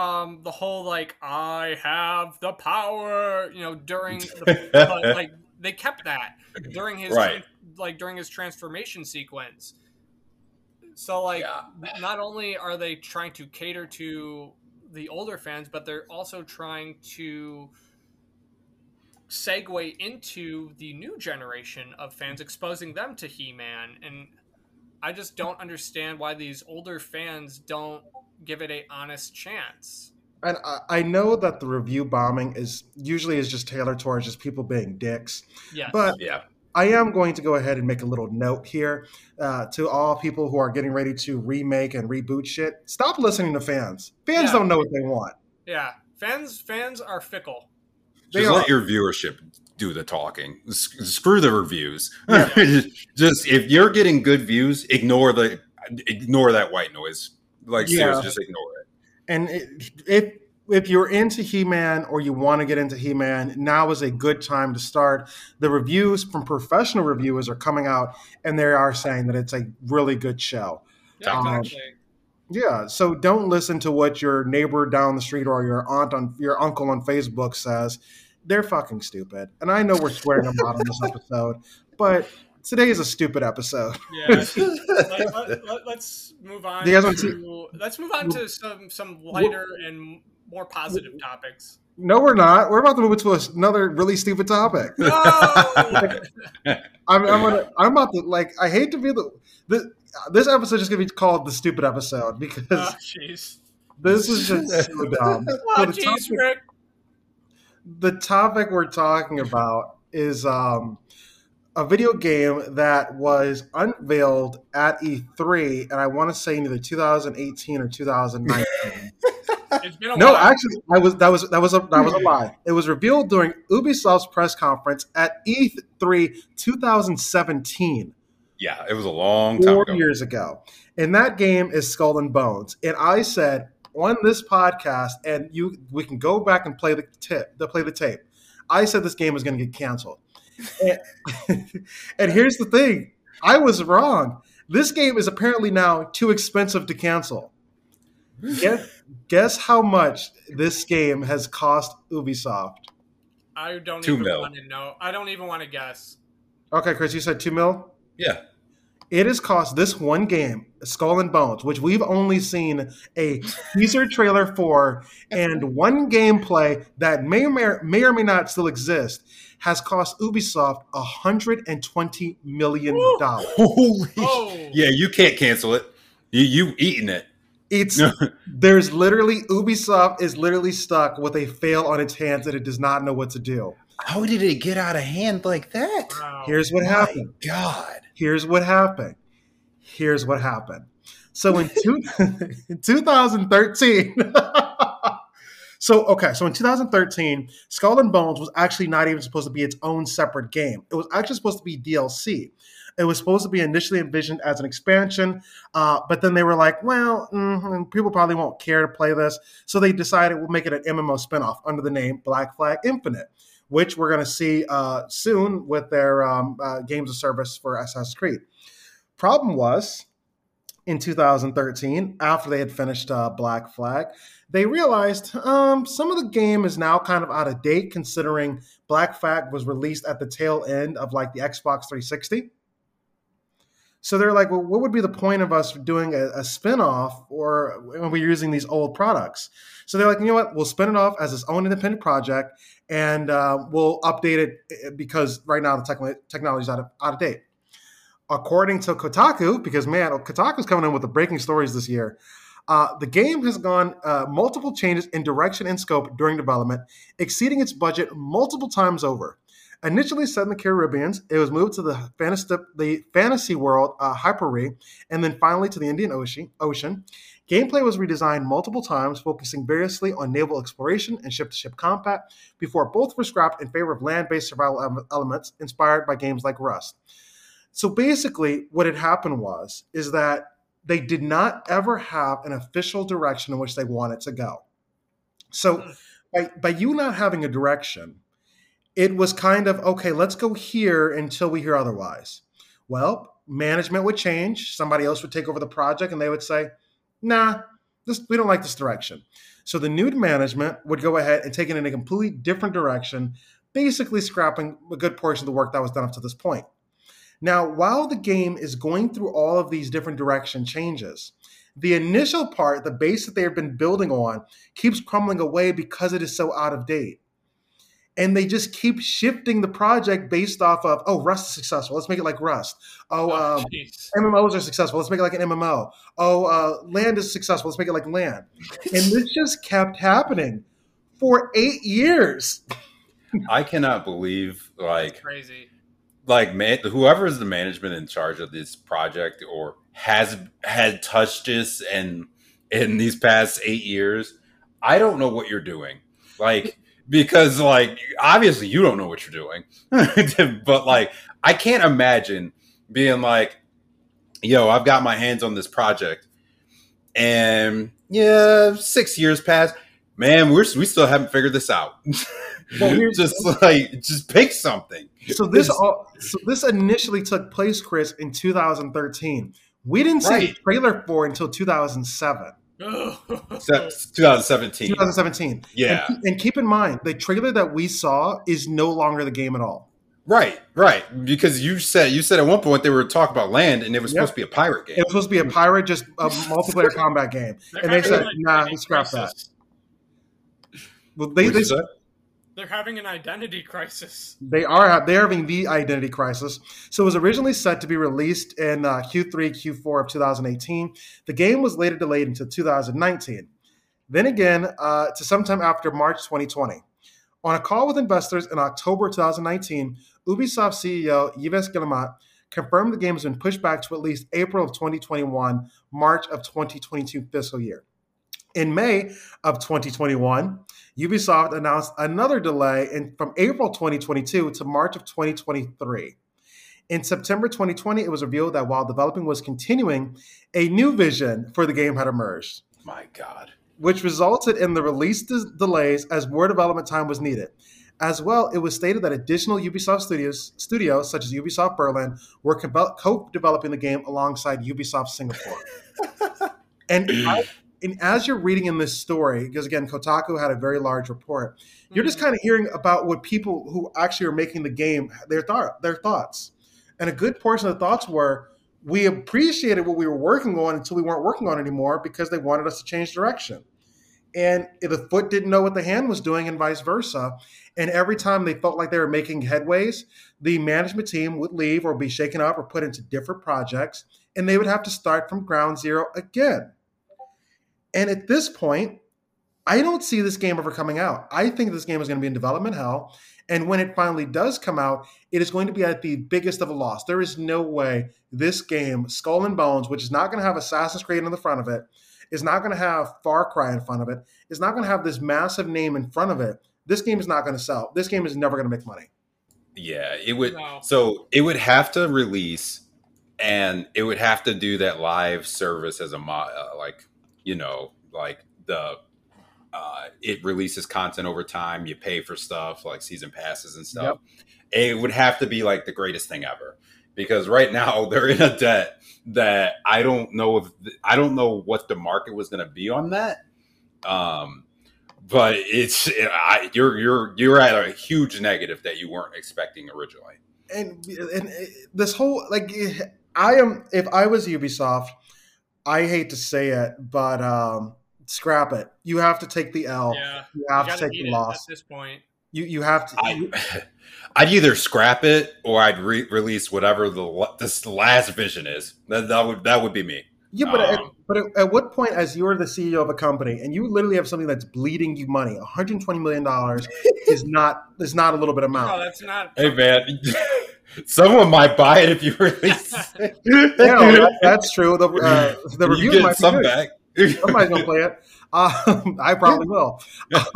S2: um the whole like I have the power, you know, during the, [laughs] the- like they kept that during his
S3: Right.
S2: like during his transformation sequence. So like
S3: Yeah.
S2: not only are they trying to cater to the older fans, but they're also trying to segue into the new generation of fans, exposing them to He-Man, and I just don't understand why these older fans don't give it a honest chance.
S1: And I, I know that the review bombing is usually is just tailored towards just people being dicks.
S2: Yes,
S1: But
S3: Yeah,
S1: I am going to go ahead and make a little note here uh, to all people who are getting ready to remake and reboot shit. Stop listening to fans. Fans
S2: Yeah.
S1: don't know what they want.
S2: yeah, fans fans are fickle.
S1: They
S3: just
S1: are.
S3: let your viewership do the talking. S- screw the reviews.
S1: Yeah. [laughs]
S3: just if you're getting good views, ignore the ignore that white noise. Like
S1: Yeah.
S3: seriously, just ignore it.
S1: And it, if if you're into He-Man or you want to get into He-Man, now is a good time to start. The reviews from professional reviewers are coming out, and they are saying that it's a really good show.
S2: Yeah,
S1: Um,
S2: exactly.
S1: Yeah, so don't listen to what your neighbor down the street or your aunt on your uncle on Facebook says. They're fucking stupid. And I know we're swearing them out on this [laughs] episode, but today is a stupid episode.
S2: Yeah. [laughs] let, let, let, us move on.
S1: You guys want
S2: to, let's move on to some some lighter and more positive topics.
S1: No, we're not. We're about to move into another really stupid topic.
S2: No. [laughs]
S1: I'm, I'm gonna. I'm about to like. I hate to be the. the this episode is just gonna be called the stupid episode because
S2: Oh,
S1: this is just so [laughs] dumb.
S2: Oh,
S1: the,
S2: jeez,
S1: topic,
S2: Rick.
S1: the topic we're talking about is um, a video game that was unveiled at E3, and I want to say either 2018 or 2019. [laughs]
S2: It's been a
S1: no,
S2: while.
S1: actually, I was that was that was a that was a lie. It was revealed during Ubisoft's press conference at E E3 2017.
S3: Yeah, it was a long time
S1: four
S3: ago.
S1: years ago. And that game is Skull and Bones. And I said on this podcast, and you we can go back and play the tip, the play the tape. I said this game was going to get canceled. And, [laughs] and here's the thing: I was wrong. This game is apparently now too expensive to cancel. Guess, guess how much this game has cost Ubisoft?
S2: I don't
S3: Two
S2: even
S3: mil.
S2: want to know. I don't even want to guess.
S1: Okay, Chris, you said two mil.
S3: Yeah,
S1: It has cost this one game, Skull and Bones, which we've only seen a teaser trailer for, and one gameplay that may or may, may or may not still exist, has cost Ubisoft $120 million.
S2: Woo!
S3: holy.
S2: Oh,
S3: Yeah, you can't cancel it. You you eating it.
S1: It's [laughs] there's literally Ubisoft is literally stuck with a fail on its hands that it does not know what to do.
S3: How did it get out of hand like that?
S2: wow.
S1: Here's what happened.
S3: God.
S1: here's what happened. Here's what happened. So in, two, [laughs] in 2013, [laughs] so okay, so in 2013, Skull and Bones was actually not even supposed to be its own separate game. It was actually supposed to be DLC. It was supposed to be initially envisioned as an expansion, uh, but then they were like, well, mm, people probably won't care to play this. So they decided we'll make it an MMO spinoff under the name Black Flag Infinite, which we're going to see uh, soon with their um, uh, games of service for Assassin's Creed. Problem was, in 2013, after they had finished uh, Black Flag, they realized um, some of the game is now kind of out of date, considering Black Flag was released at the tail end of like the Xbox 360. So they're like, well, what would be the point of us doing a, a spin-off or when we're using these old products? So they're like, you know what? We'll spin it off as its own independent project and uh, we'll update it eh, because right now the techn- technology is out of, out of date. According to Kotaku, because man, Kotaku's coming in with the breaking stories this year. Uh, the game has gone uh, multiple changes in direction and scope during development, exceeding its budget multiple times over. Initially set in the Caribbean, it was moved to the fantasy, the fantasy world uh, Hyperry, and then finally to the Indian Ocean. Ocean. Gameplay was redesigned multiple times, focusing variously on naval exploration and ship-to-ship combat, before both were scrapped in favor of land-based survival elements inspired by games like Rust. So basically, what had happened was is that they did not ever have an official direction in which they wanted to go. So
S2: Hmm.
S1: by, by you not having a direction, it was kind of okay, let's go here until we hear otherwise. Well, management would change, somebody else would take over the project, and they would say, nah, this, we don't like this direction. So the new management would go ahead and take it in a completely different direction, basically scrapping a good portion of the work that was done up to this point. Now, while the game is going through all of these different direction changes, the initial part, the base that they have been building on, keeps crumbling away because it is so out of date. And they just keep shifting the project based off of, oh, Rust is successful. Let's make it like Rust. Oh,
S2: Oh,
S1: um. MMOs are successful. Let's make it like an MMO. Oh, uh, land is successful. Let's make it like land. [laughs] And this just kept happening for eight years.
S3: I cannot believe like
S2: Crazy.
S3: Like man, whoever is the management in charge of this project or has had touched this and in these past eight years, I don't know what you're doing. Like because like obviously you don't know what you're doing, [laughs] but like I can't imagine being like, yo, I've got my hands on this project, and yeah, six years passed. Man, we're we still haven't figured this out. [laughs]
S1: Well,
S3: just like just pick something.
S1: So this
S3: This-
S1: all, so this initially took place, Chris, in 2013. We didn't see
S3: Right.
S1: the trailer for it until 2007, [laughs]
S3: Se- 2017.
S1: 2017.
S3: Yeah.
S1: And, and keep in mind, the trailer that we saw is no longer the game at all.
S3: Right, right. Because you said you said at one point they were talking about land and it was
S1: Yep.
S3: supposed to be a pirate game.
S1: It was supposed to be a pirate, just a multiplayer combat game. [laughs] And they said,
S2: an
S1: nah, we scrap that. Well, they, they,
S3: you say?
S2: They're having an identity crisis.
S1: They are they're having the identity crisis. So it was originally set to be released in uh, Q3, Q4 of 2018. The game was later delayed until 2019. Then again, uh, to sometime after March 2020. On a call with investors in October 2019, Ubisoft CEO Yves Guillemot confirmed the game has been pushed back to at least April of 2021, March of 2022 fiscal year. In May of 2021, Ubisoft announced another delay in, from April 2022 to March of 2023. In September 2020, it was revealed that while developing was continuing, a new vision for the game had emerged,
S3: My God.
S1: which resulted in the release des- delays as more development time was needed. As well, it was stated that additional Ubisoft studios, studios such as Ubisoft Berlin, were co developing the game alongside Ubisoft Singapore. [laughs] and I, and as you're reading in this story, because again, Kotaku had a very large report, you're just mm-hmm. kind of hearing about what people who actually are making the game their thought their thoughts, and a good portion of the thoughts were we appreciated what we were working on until we weren't working on it anymore because they wanted us to change direction, and the foot didn't know what the hand was doing, and vice versa. And every time they felt like they were making headways, the management team would leave or be shaken up or put into different projects, and they would have to start from ground zero again. And at this point, I don't see this game ever coming out. I think this game is going to be in development hell. And when it finally does come out, it is going to be at the biggest of a loss. There is no way this game, Skull and Bones, which is not going to have Assassin's Creed in the front of it, is not going to have Far Cry in front of it, is not going to have this massive name in front of it. This game is not going to sell. This game is never going to make money.
S3: Yeah, it would.
S2: No.
S3: So it would have to release, and it would have to do that live service as a mo- uh, like you know like the uh, it releases content over time. You pay for stuff like season passes and stuff. It would have to be like the greatest thing ever because right now [laughs] they're in a debt that I don't know if I don't know what the market was going to be on that. Um, but it's I, you're you're you're at a huge negative that you weren't expecting originally.
S1: and and this whole like I am if I was Ubisoft, I hate to say it, but um scrap it. You have to take the L.
S2: Yeah.
S1: You
S2: You
S1: have to
S2: gotta
S1: take the loss.
S2: at this point.
S1: You you have to. you-
S3: I, [laughs] I'd either scrap it or I'd re- release whatever the this last vision is. That, that would that would be me.
S1: Yeah, but at,
S2: Um,
S1: but at, at what point, as you're the CEO of a company and you literally have something that's bleeding you money, 120 million dollars [laughs] is not is not a little bit
S2: no,
S1: amount.
S2: that's not.
S3: Hey man, [laughs] someone might buy it if you release [laughs] [laughs] it.
S1: Yeah, that's true. The uh, the
S3: you get
S1: might
S3: some
S1: be
S3: back.
S1: Somebody's gonna play it. Um, [laughs] I probably will.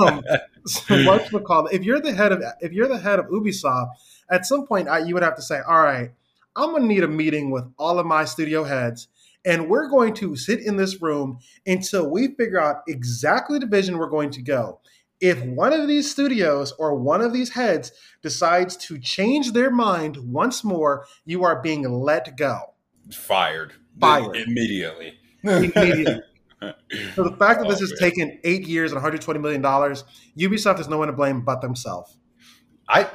S1: Um, so what's the call? If you're the head of if you're the head of Ubisoft, at some point I, you would have to say, "All right, I'm gonna need a meeting with all of my studio heads, and we're going to sit in this room until we figure out exactly the vision we're going to go." If one of these studios or one of these heads decides to change their mind once more, you are being let go.
S3: Fired.
S1: Fired.
S3: immediately.
S1: Immediately. [laughs] So the fact that this
S3: Oh,
S1: has
S3: man.
S1: taken eight years and 120 million dollars, Ubisoft has no one to blame but themselves.
S3: I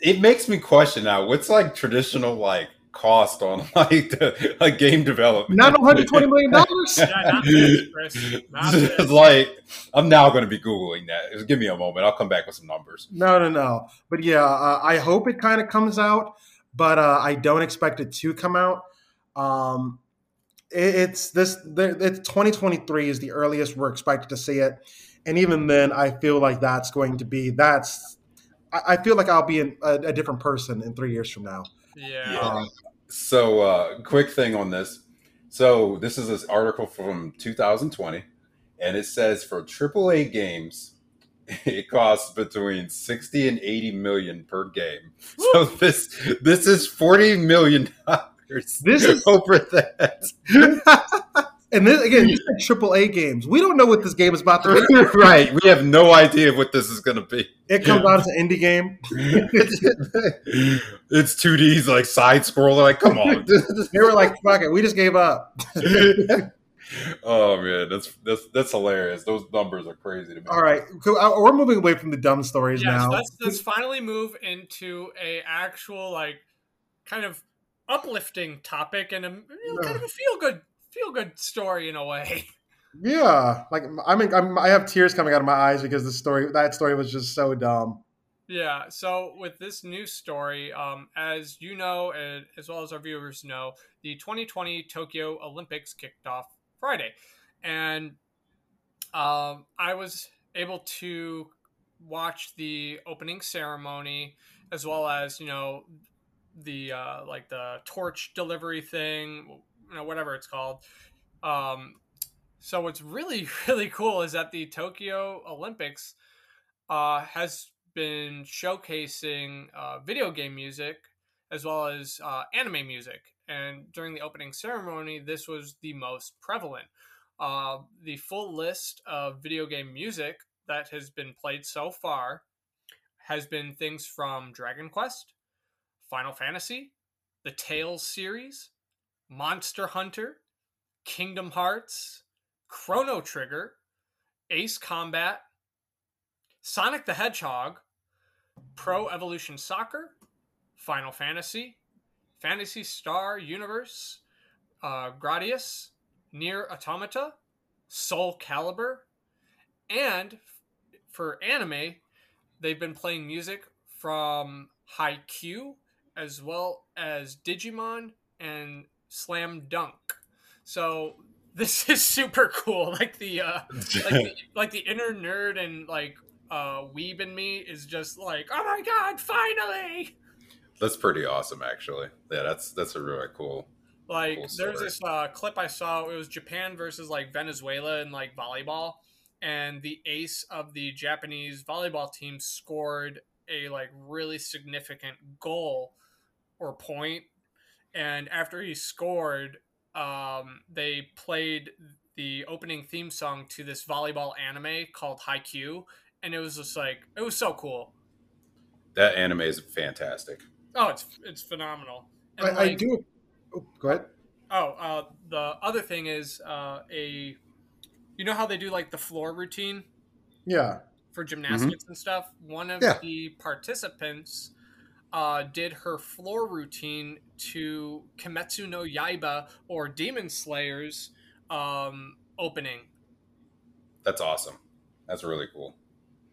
S3: it makes me question now what's like traditional like cost on [laughs] like the, like game development.
S1: Not 120 million dollars. [laughs]
S2: Yeah, not this, Chris. Not [laughs]
S3: Just
S2: this.
S3: like I'm now going to be googling that. Just give me a moment. I'll come back with some numbers.
S1: No, no, no. But yeah, uh, I hope it kind of comes out, but uh, I don't expect it to come out. Um, it, it's this. the- It's 2023 is the earliest we're expected to see it, and even then, I feel like that's going to be that's. I I feel like I'll be in a, a different person in three years from now.
S2: Yeah.
S1: Um,
S3: So, uh, quick thing on this. So, this is an article from 2020, and it says for AAA games, [laughs] it costs between 60 and 80 million per game. So this this is 40 million dollars.
S1: This is- [laughs]
S3: over that. [laughs]
S1: and this again, these are triple A games. We don't know what this game is about to be. [laughs]
S3: right. We have no idea what this is going to be.
S1: It comes out as an indie game. [laughs]
S3: it's 2D's like side scroller. Like, come on. [laughs]
S1: They were like, "Fuck it, we just gave up."
S3: oh man, that's that's that's hilarious. Those numbers are crazy to me.
S1: All right. Uh, we're moving away from the dumb stories
S2: Yes,
S1: now.
S2: let's let's finally move into a actual like kind of uplifting topic and a you know, kind of a feel good feel good story in a way. [laughs]
S1: Yeah, like I mean, I'm, I have tears coming out of my eyes because the story, that story was just so dumb.
S2: Yeah. So with this new story, um, as you know, and as well as our viewers know, the 2020 Tokyo Olympics kicked off Friday, and um, I was able to watch the opening ceremony as well as you know the uh, like the torch delivery thing, you know whatever it's called. Um, so what's really [laughs] really cool is that the Tokyo Olympics uh, has been showcasing uh, video game music as well as uh, anime music. And during the opening ceremony, this was the most prevalent. Uh, the full list of video game music that has been played so far has been things from Dragon Quest, Final Fantasy, the Tales series, Monster Hunter, Kingdom Hearts, Chrono Trigger, Ace Combat, Sonic the Hedgehog, Pro Evolution Soccer, Final Fantasy, Phantasy Star Universe, uh, Gradius, NieR:Automata, Soul Calibur, and for anime, they've been playing music from Haikyuu as well as Digimon and Slam Dunk. So this [laughs] is super cool. Like the uh, like the, [laughs] like the inner nerd and like uh weeb in me is just like, oh my god, finally!
S3: That's pretty awesome, actually. Yeah, that's that's a really cool.
S2: Like
S3: Cool
S2: there's this uh, clip I saw. It was Japan versus like Venezuela in like volleyball, and the ace of the Japanese volleyball team scored a like really significant goal or point, and after he scored, um, they played the opening theme song to this volleyball anime called Haikyuu, and it was just like it was so cool.
S3: That anime is fantastic.
S2: Oh, it's it's phenomenal. And,
S1: I, I do. Oh, go ahead.
S2: Oh, uh, the other thing is uh, a. You know how they do like the floor routine
S1: Yeah.
S2: for gymnastics and stuff. One of
S1: Yeah.
S2: the participants uh, did her floor routine to Kimetsu no Yaiba or Demon Slayer's um, opening,
S3: That's awesome. That's really cool.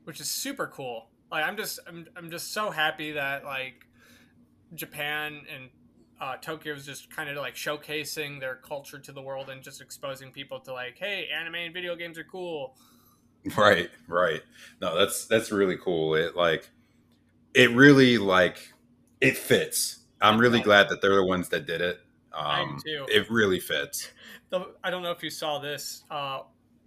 S2: which is super cool. Like I'm just I'm, I'm just so happy that like Japan and uh, Tokyo is just kind of like showcasing their culture to the world and just exposing people to like, hey, anime and video games are cool. [laughs]
S3: Right, right. No, that's that's really cool. It like it really like it fits. I'm really glad that they're the ones that did it. Um,
S2: too.
S3: It really fits.
S2: The, I don't know if you saw this uh,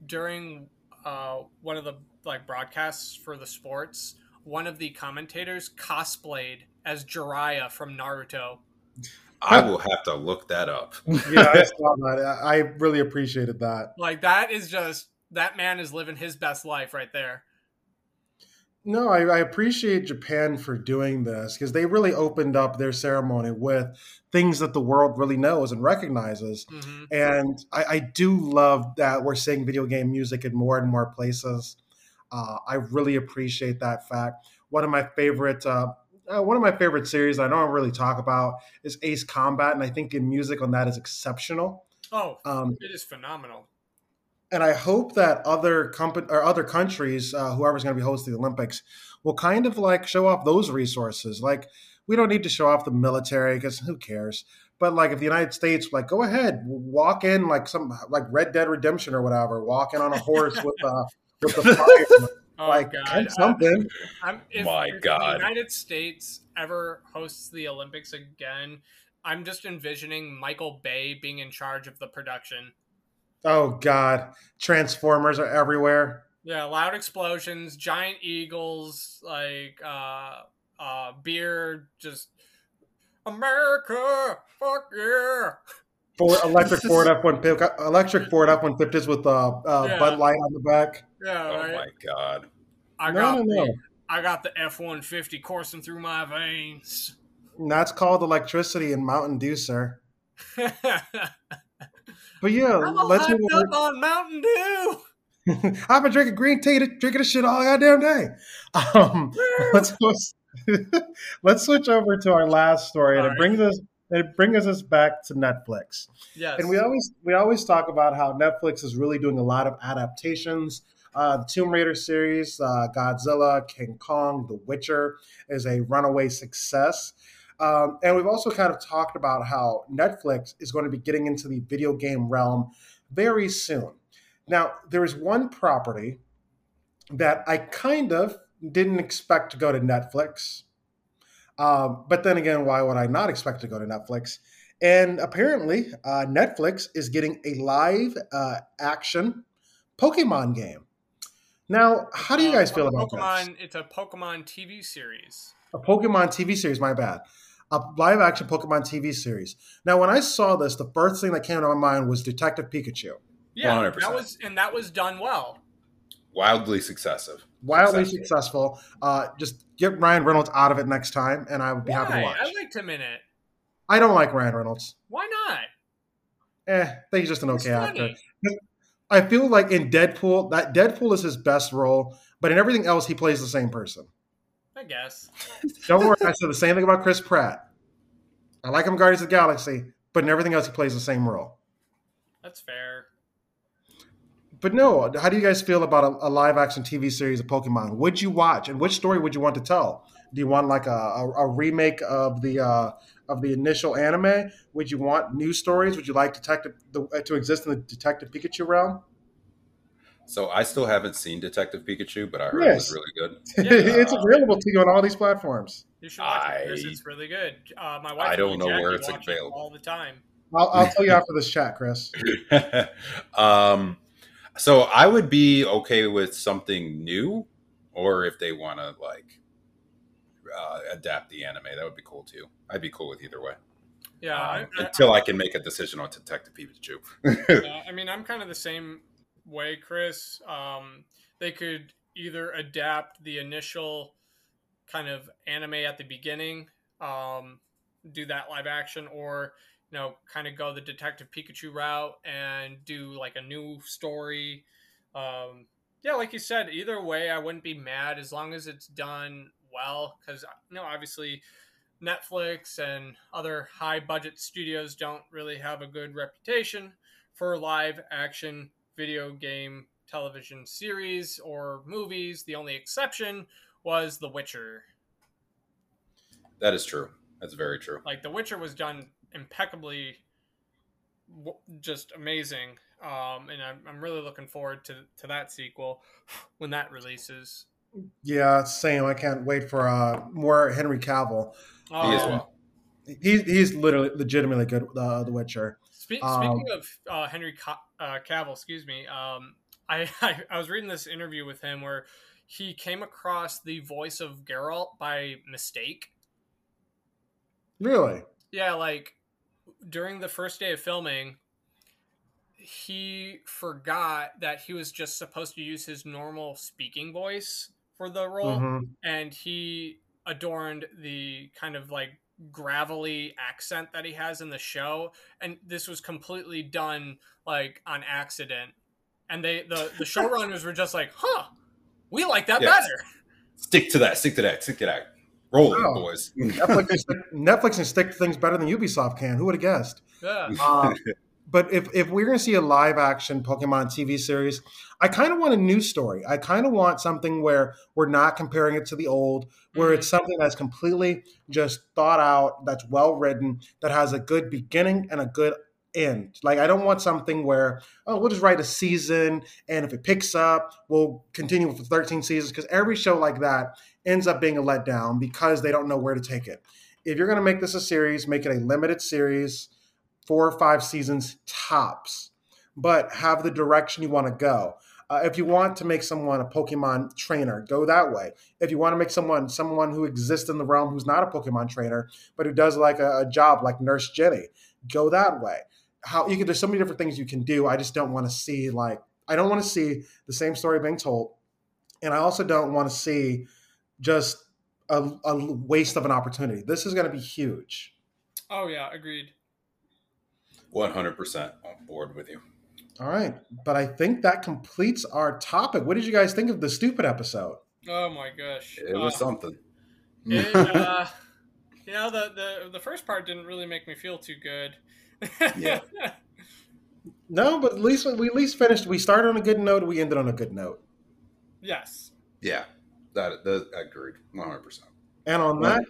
S2: during uh, one of the like broadcasts for the sports. One of the commentators cosplayed as Jiraiya from Naruto.
S3: I will have to look that up. [laughs]
S1: yeah, I saw that. I really appreciated that.
S2: Like that is just that man is living his best life right there.
S1: No, I, I appreciate Japan for doing this because they really opened up their ceremony with things that the world really knows and recognizes.
S2: hmm
S1: And I, I do love that we're seeing video game music in more and more places. Uh, I really appreciate that fact. One of my favorite, uh, uh, one of my favorite series I don't really talk about is Ace Combat, and I think the music on that is exceptional.
S2: Oh,
S1: Um,
S2: it is phenomenal.
S1: And I hope that other company or other countries, uh, whoever's going to be hosting the Olympics, will kind of like show off those resources. Like we don't need to show off the military because who cares? But like if the United States, like go ahead, walk in like some like Red Dead Redemption or whatever, walk in on a horse [laughs] with uh with the fire,
S2: Oh
S1: like
S2: god,
S1: and
S2: I-
S1: something.
S2: I'm, if,
S3: My
S2: if
S3: God.
S2: the United States ever hosts the Olympics again, I'm just envisioning Michael Bay being in charge of the production.
S1: Oh God, Transformers are everywhere.
S2: Yeah, loud explosions, giant eagles, like uh, uh, beer, just America, fuck yeah.
S1: For [laughs] electric Ford F one electric Ford F one fifties with uh, uh
S2: Yeah.
S1: Bud Light on the back.
S2: Yeah,
S3: Oh
S2: right.
S3: my god.
S2: I
S1: No,
S2: got
S1: no, no.
S2: the I got the F one fifty coursing through my veins.
S1: And that's called electricity and Mountain Dew, sir. [laughs] But yeah, let's move
S2: up on Mountain Dew. [laughs]
S1: I've been drinking green tea, drinking this shit all goddamn day. Um, let's go, [laughs] let's switch over to our last story, and
S2: All
S1: it brings us it brings us back to Netflix.
S2: Yes.
S1: And we always we always talk about how Netflix is really doing a lot of adaptations. Uh, the Tomb Raider series, uh, Godzilla, King Kong, The Witcher is a runaway success. Um, and we've also kind of talked about how Netflix is going to be getting into the video game realm very soon. Now, there is one property that I kind of didn't expect to go to Netflix. Um, but then again, why would I not expect to go to Netflix? And apparently, uh, Netflix is getting a live uh, action Pokemon game. Now, how do you guys feel about
S2: Pokemon?
S1: this?
S2: It's a Pokemon TV series.
S1: A Pokemon TV series, my bad. A live action Pokemon TV series. Now, when I saw this, the first thing that came to my mind was Detective Pikachu.
S2: Yeah,
S3: 100%.
S2: that was and that was done well.
S3: Wildly successive.
S1: Wildly
S3: Successful.
S1: successful. Uh, just get Ryan Reynolds out of it next time, and I would be happy to
S2: Why?
S1: watch.
S2: I liked him in it.
S1: I don't like Ryan Reynolds.
S2: Why not?
S1: Eh, I think he's just an
S2: He's
S1: okay actor. I feel like in Deadpool, that Deadpool is his best role, but in everything else, he plays the same person.
S2: I guess.
S1: Don't worry, I said the same thing about Chris Pratt. I like him in Guardians of the Galaxy, but in everything else, he plays the same role.
S2: That's fair.
S1: But no, how do you guys feel about a, a live action TV series of Pokemon? Would you watch, and which story would you want to tell? Do you want like a, a, a remake of the uh, of the initial anime? Would you want new stories? Would you like Detective the, uh, to exist in the Detective Pikachu realm?
S3: So I still haven't seen Detective Pikachu, but I heard
S1: Yes.
S3: it was really good. [laughs]
S1: it's available to you on all these platforms.
S2: You should watch it. Chris.
S3: I-
S2: It's really good. Uh, my wife.
S3: I don't
S2: and
S3: know where it's available.
S2: all the time.
S1: I'll, I'll tell you after this chat, Chris. [laughs]
S3: um, so I would be okay with something new, or if they want to like uh, adapt the anime, that would be cool too. I'd be cool with either way.
S2: Yeah,
S3: Um,
S2: I, I,
S3: until I can make a decision on Detective Pikachu. [laughs]
S2: Uh, I mean, I'm kind of the same way, Chris. Um, they could either adapt the initial kind of anime at the beginning, um, do that live action, or you know, kind of go the Detective Pikachu route and do like a new story. Um, yeah, like you said, either way, I wouldn't be mad as long as it's done well. Because you know, obviously, Netflix and other high budget studios don't really have a good reputation for live action video game television series or movies. The only exception was The Witcher.
S3: that is true. That's very true.
S2: Like The Witcher was done impeccably just amazing. Um, and I'm, I'm really looking forward to, to that sequel [sighs] when that releases.
S1: Yeah, same. I can't wait for uh, more Henry Cavill.
S3: he as
S2: Um,
S3: well.
S1: He, he's literally legitimately good. Uh, the Witcher.
S2: Spe-
S1: Um,
S2: speaking of uh, Henry Ca- uh, Cavill, excuse me, um, [laughs] I, I I was reading this interview with him where he came across the voice of Geralt by mistake.
S1: Really?
S2: Yeah, like during the first day of filming, he forgot that he was just supposed to use his normal speaking voice for the role,
S1: Mhm.
S2: and he adorned the kind of like gravelly accent that he has in the show and this was completely done like on accident and they the the [laughs] showrunners were just like huh we like that
S3: Yes.
S2: better
S3: Stick to that. Stick to that. Stick to that. Roll it,
S1: Oh.
S3: boys.
S1: Netflix, can stick, Netflix can stick to things better than Ubisoft can. Who would have guessed?
S2: yeah [laughs]
S1: Uh, but if, if we're going to see a live action Pokemon TV series, I kind of want a new story. I kind of want something where we're not comparing it to the old, where it's mm-hmm. something that's completely just thought out, that's well written, that has a good beginning and a good end. Like, I don't want something where, oh, we'll just write a season, and if it picks up, we'll continue for 13 seasons, because every show like that ends up being a letdown because they don't know where to take it. If you're going to make this a series, make it a limited series four or five seasons tops, but have the direction you want to go. Uh, if you want to make someone a Pokemon trainer, go that way. If you want to make someone someone who exists in the realm who's not a Pokemon trainer, but who does like a, a job like Nurse Jenny, go that way. How you can there's so many different things you can do. I just don't want to see like I don't want to see the same story being told, and I also don't want to see just a, a waste of an opportunity. This is going to be huge.
S2: oh yeah agreed
S3: 100% on board with you.
S1: All right, but I think that completes our topic. What did you guys think of the stupid episode?
S2: oh my gosh
S3: It was
S2: Uh,
S3: something.
S2: it, [laughs] uh, you know the, the the first part didn't really make me feel too good [laughs]
S3: Yeah.
S1: No, but at least we at least finished. We started on a good note. We ended on a good note.
S2: yes
S3: Yeah. That, that agreed. 100%.
S1: And on that,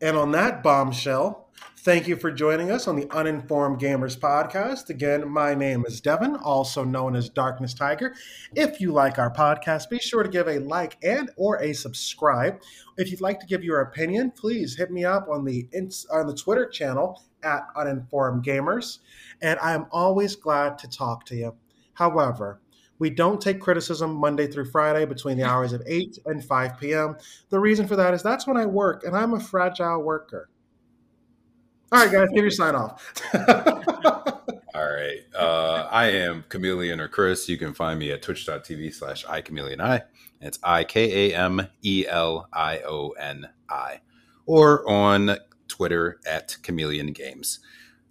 S1: and on that bombshell, thank you for joining us on the Uninformed Gamers podcast. Again, my name is Devon, also known as Darkness Tiger. If you like our podcast, be sure to give a like and or a subscribe. If you'd like to give your opinion, please hit me up on the on the Twitter channel at Uninformed Gamers, and I am always glad to talk to you. However, we don't take criticism Monday through Friday between the hours of 8 and 5 p.m. The reason for that is that's when I work, and I'm a fragile worker. All right, guys, give your sign off. [laughs]
S3: All right. Uh, I am Chameleon or Chris. You can find me at twitch.tv slash iKamelionI. It's I K A M E L I O N I. Or on Twitter at Chameleon Games.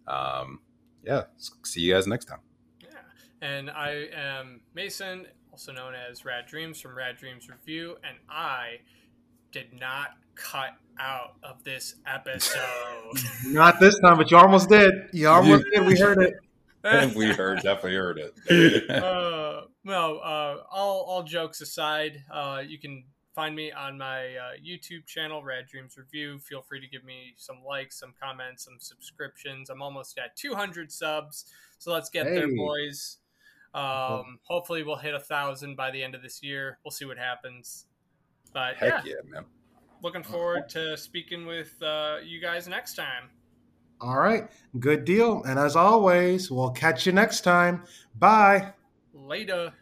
S3: Um, yeah. See you guys next time.
S2: Yeah. And I am Mason, also known as Rad Dreams from Rad Dreams Review, and I did not cut out of this episode. [laughs]
S1: Not this time, but you almost did. You almost did. We heard it. [laughs]
S3: we heard, definitely heard it. [laughs]
S2: uh, no, uh, all, all jokes aside, uh, you can find me on my uh, YouTube channel, Rad Dreams Review. Feel free to give me some likes, some comments, some subscriptions. I'm almost at 200 subs, so let's get there, boys. Um, hopefully, we'll hit a thousand by the end of this year. We'll see what happens. But yeah,
S3: yeah, man.
S2: looking forward to speaking with uh, you guys next time.
S1: All right, good deal. And as always, we'll catch you next time. Bye.
S2: Later.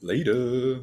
S3: Later.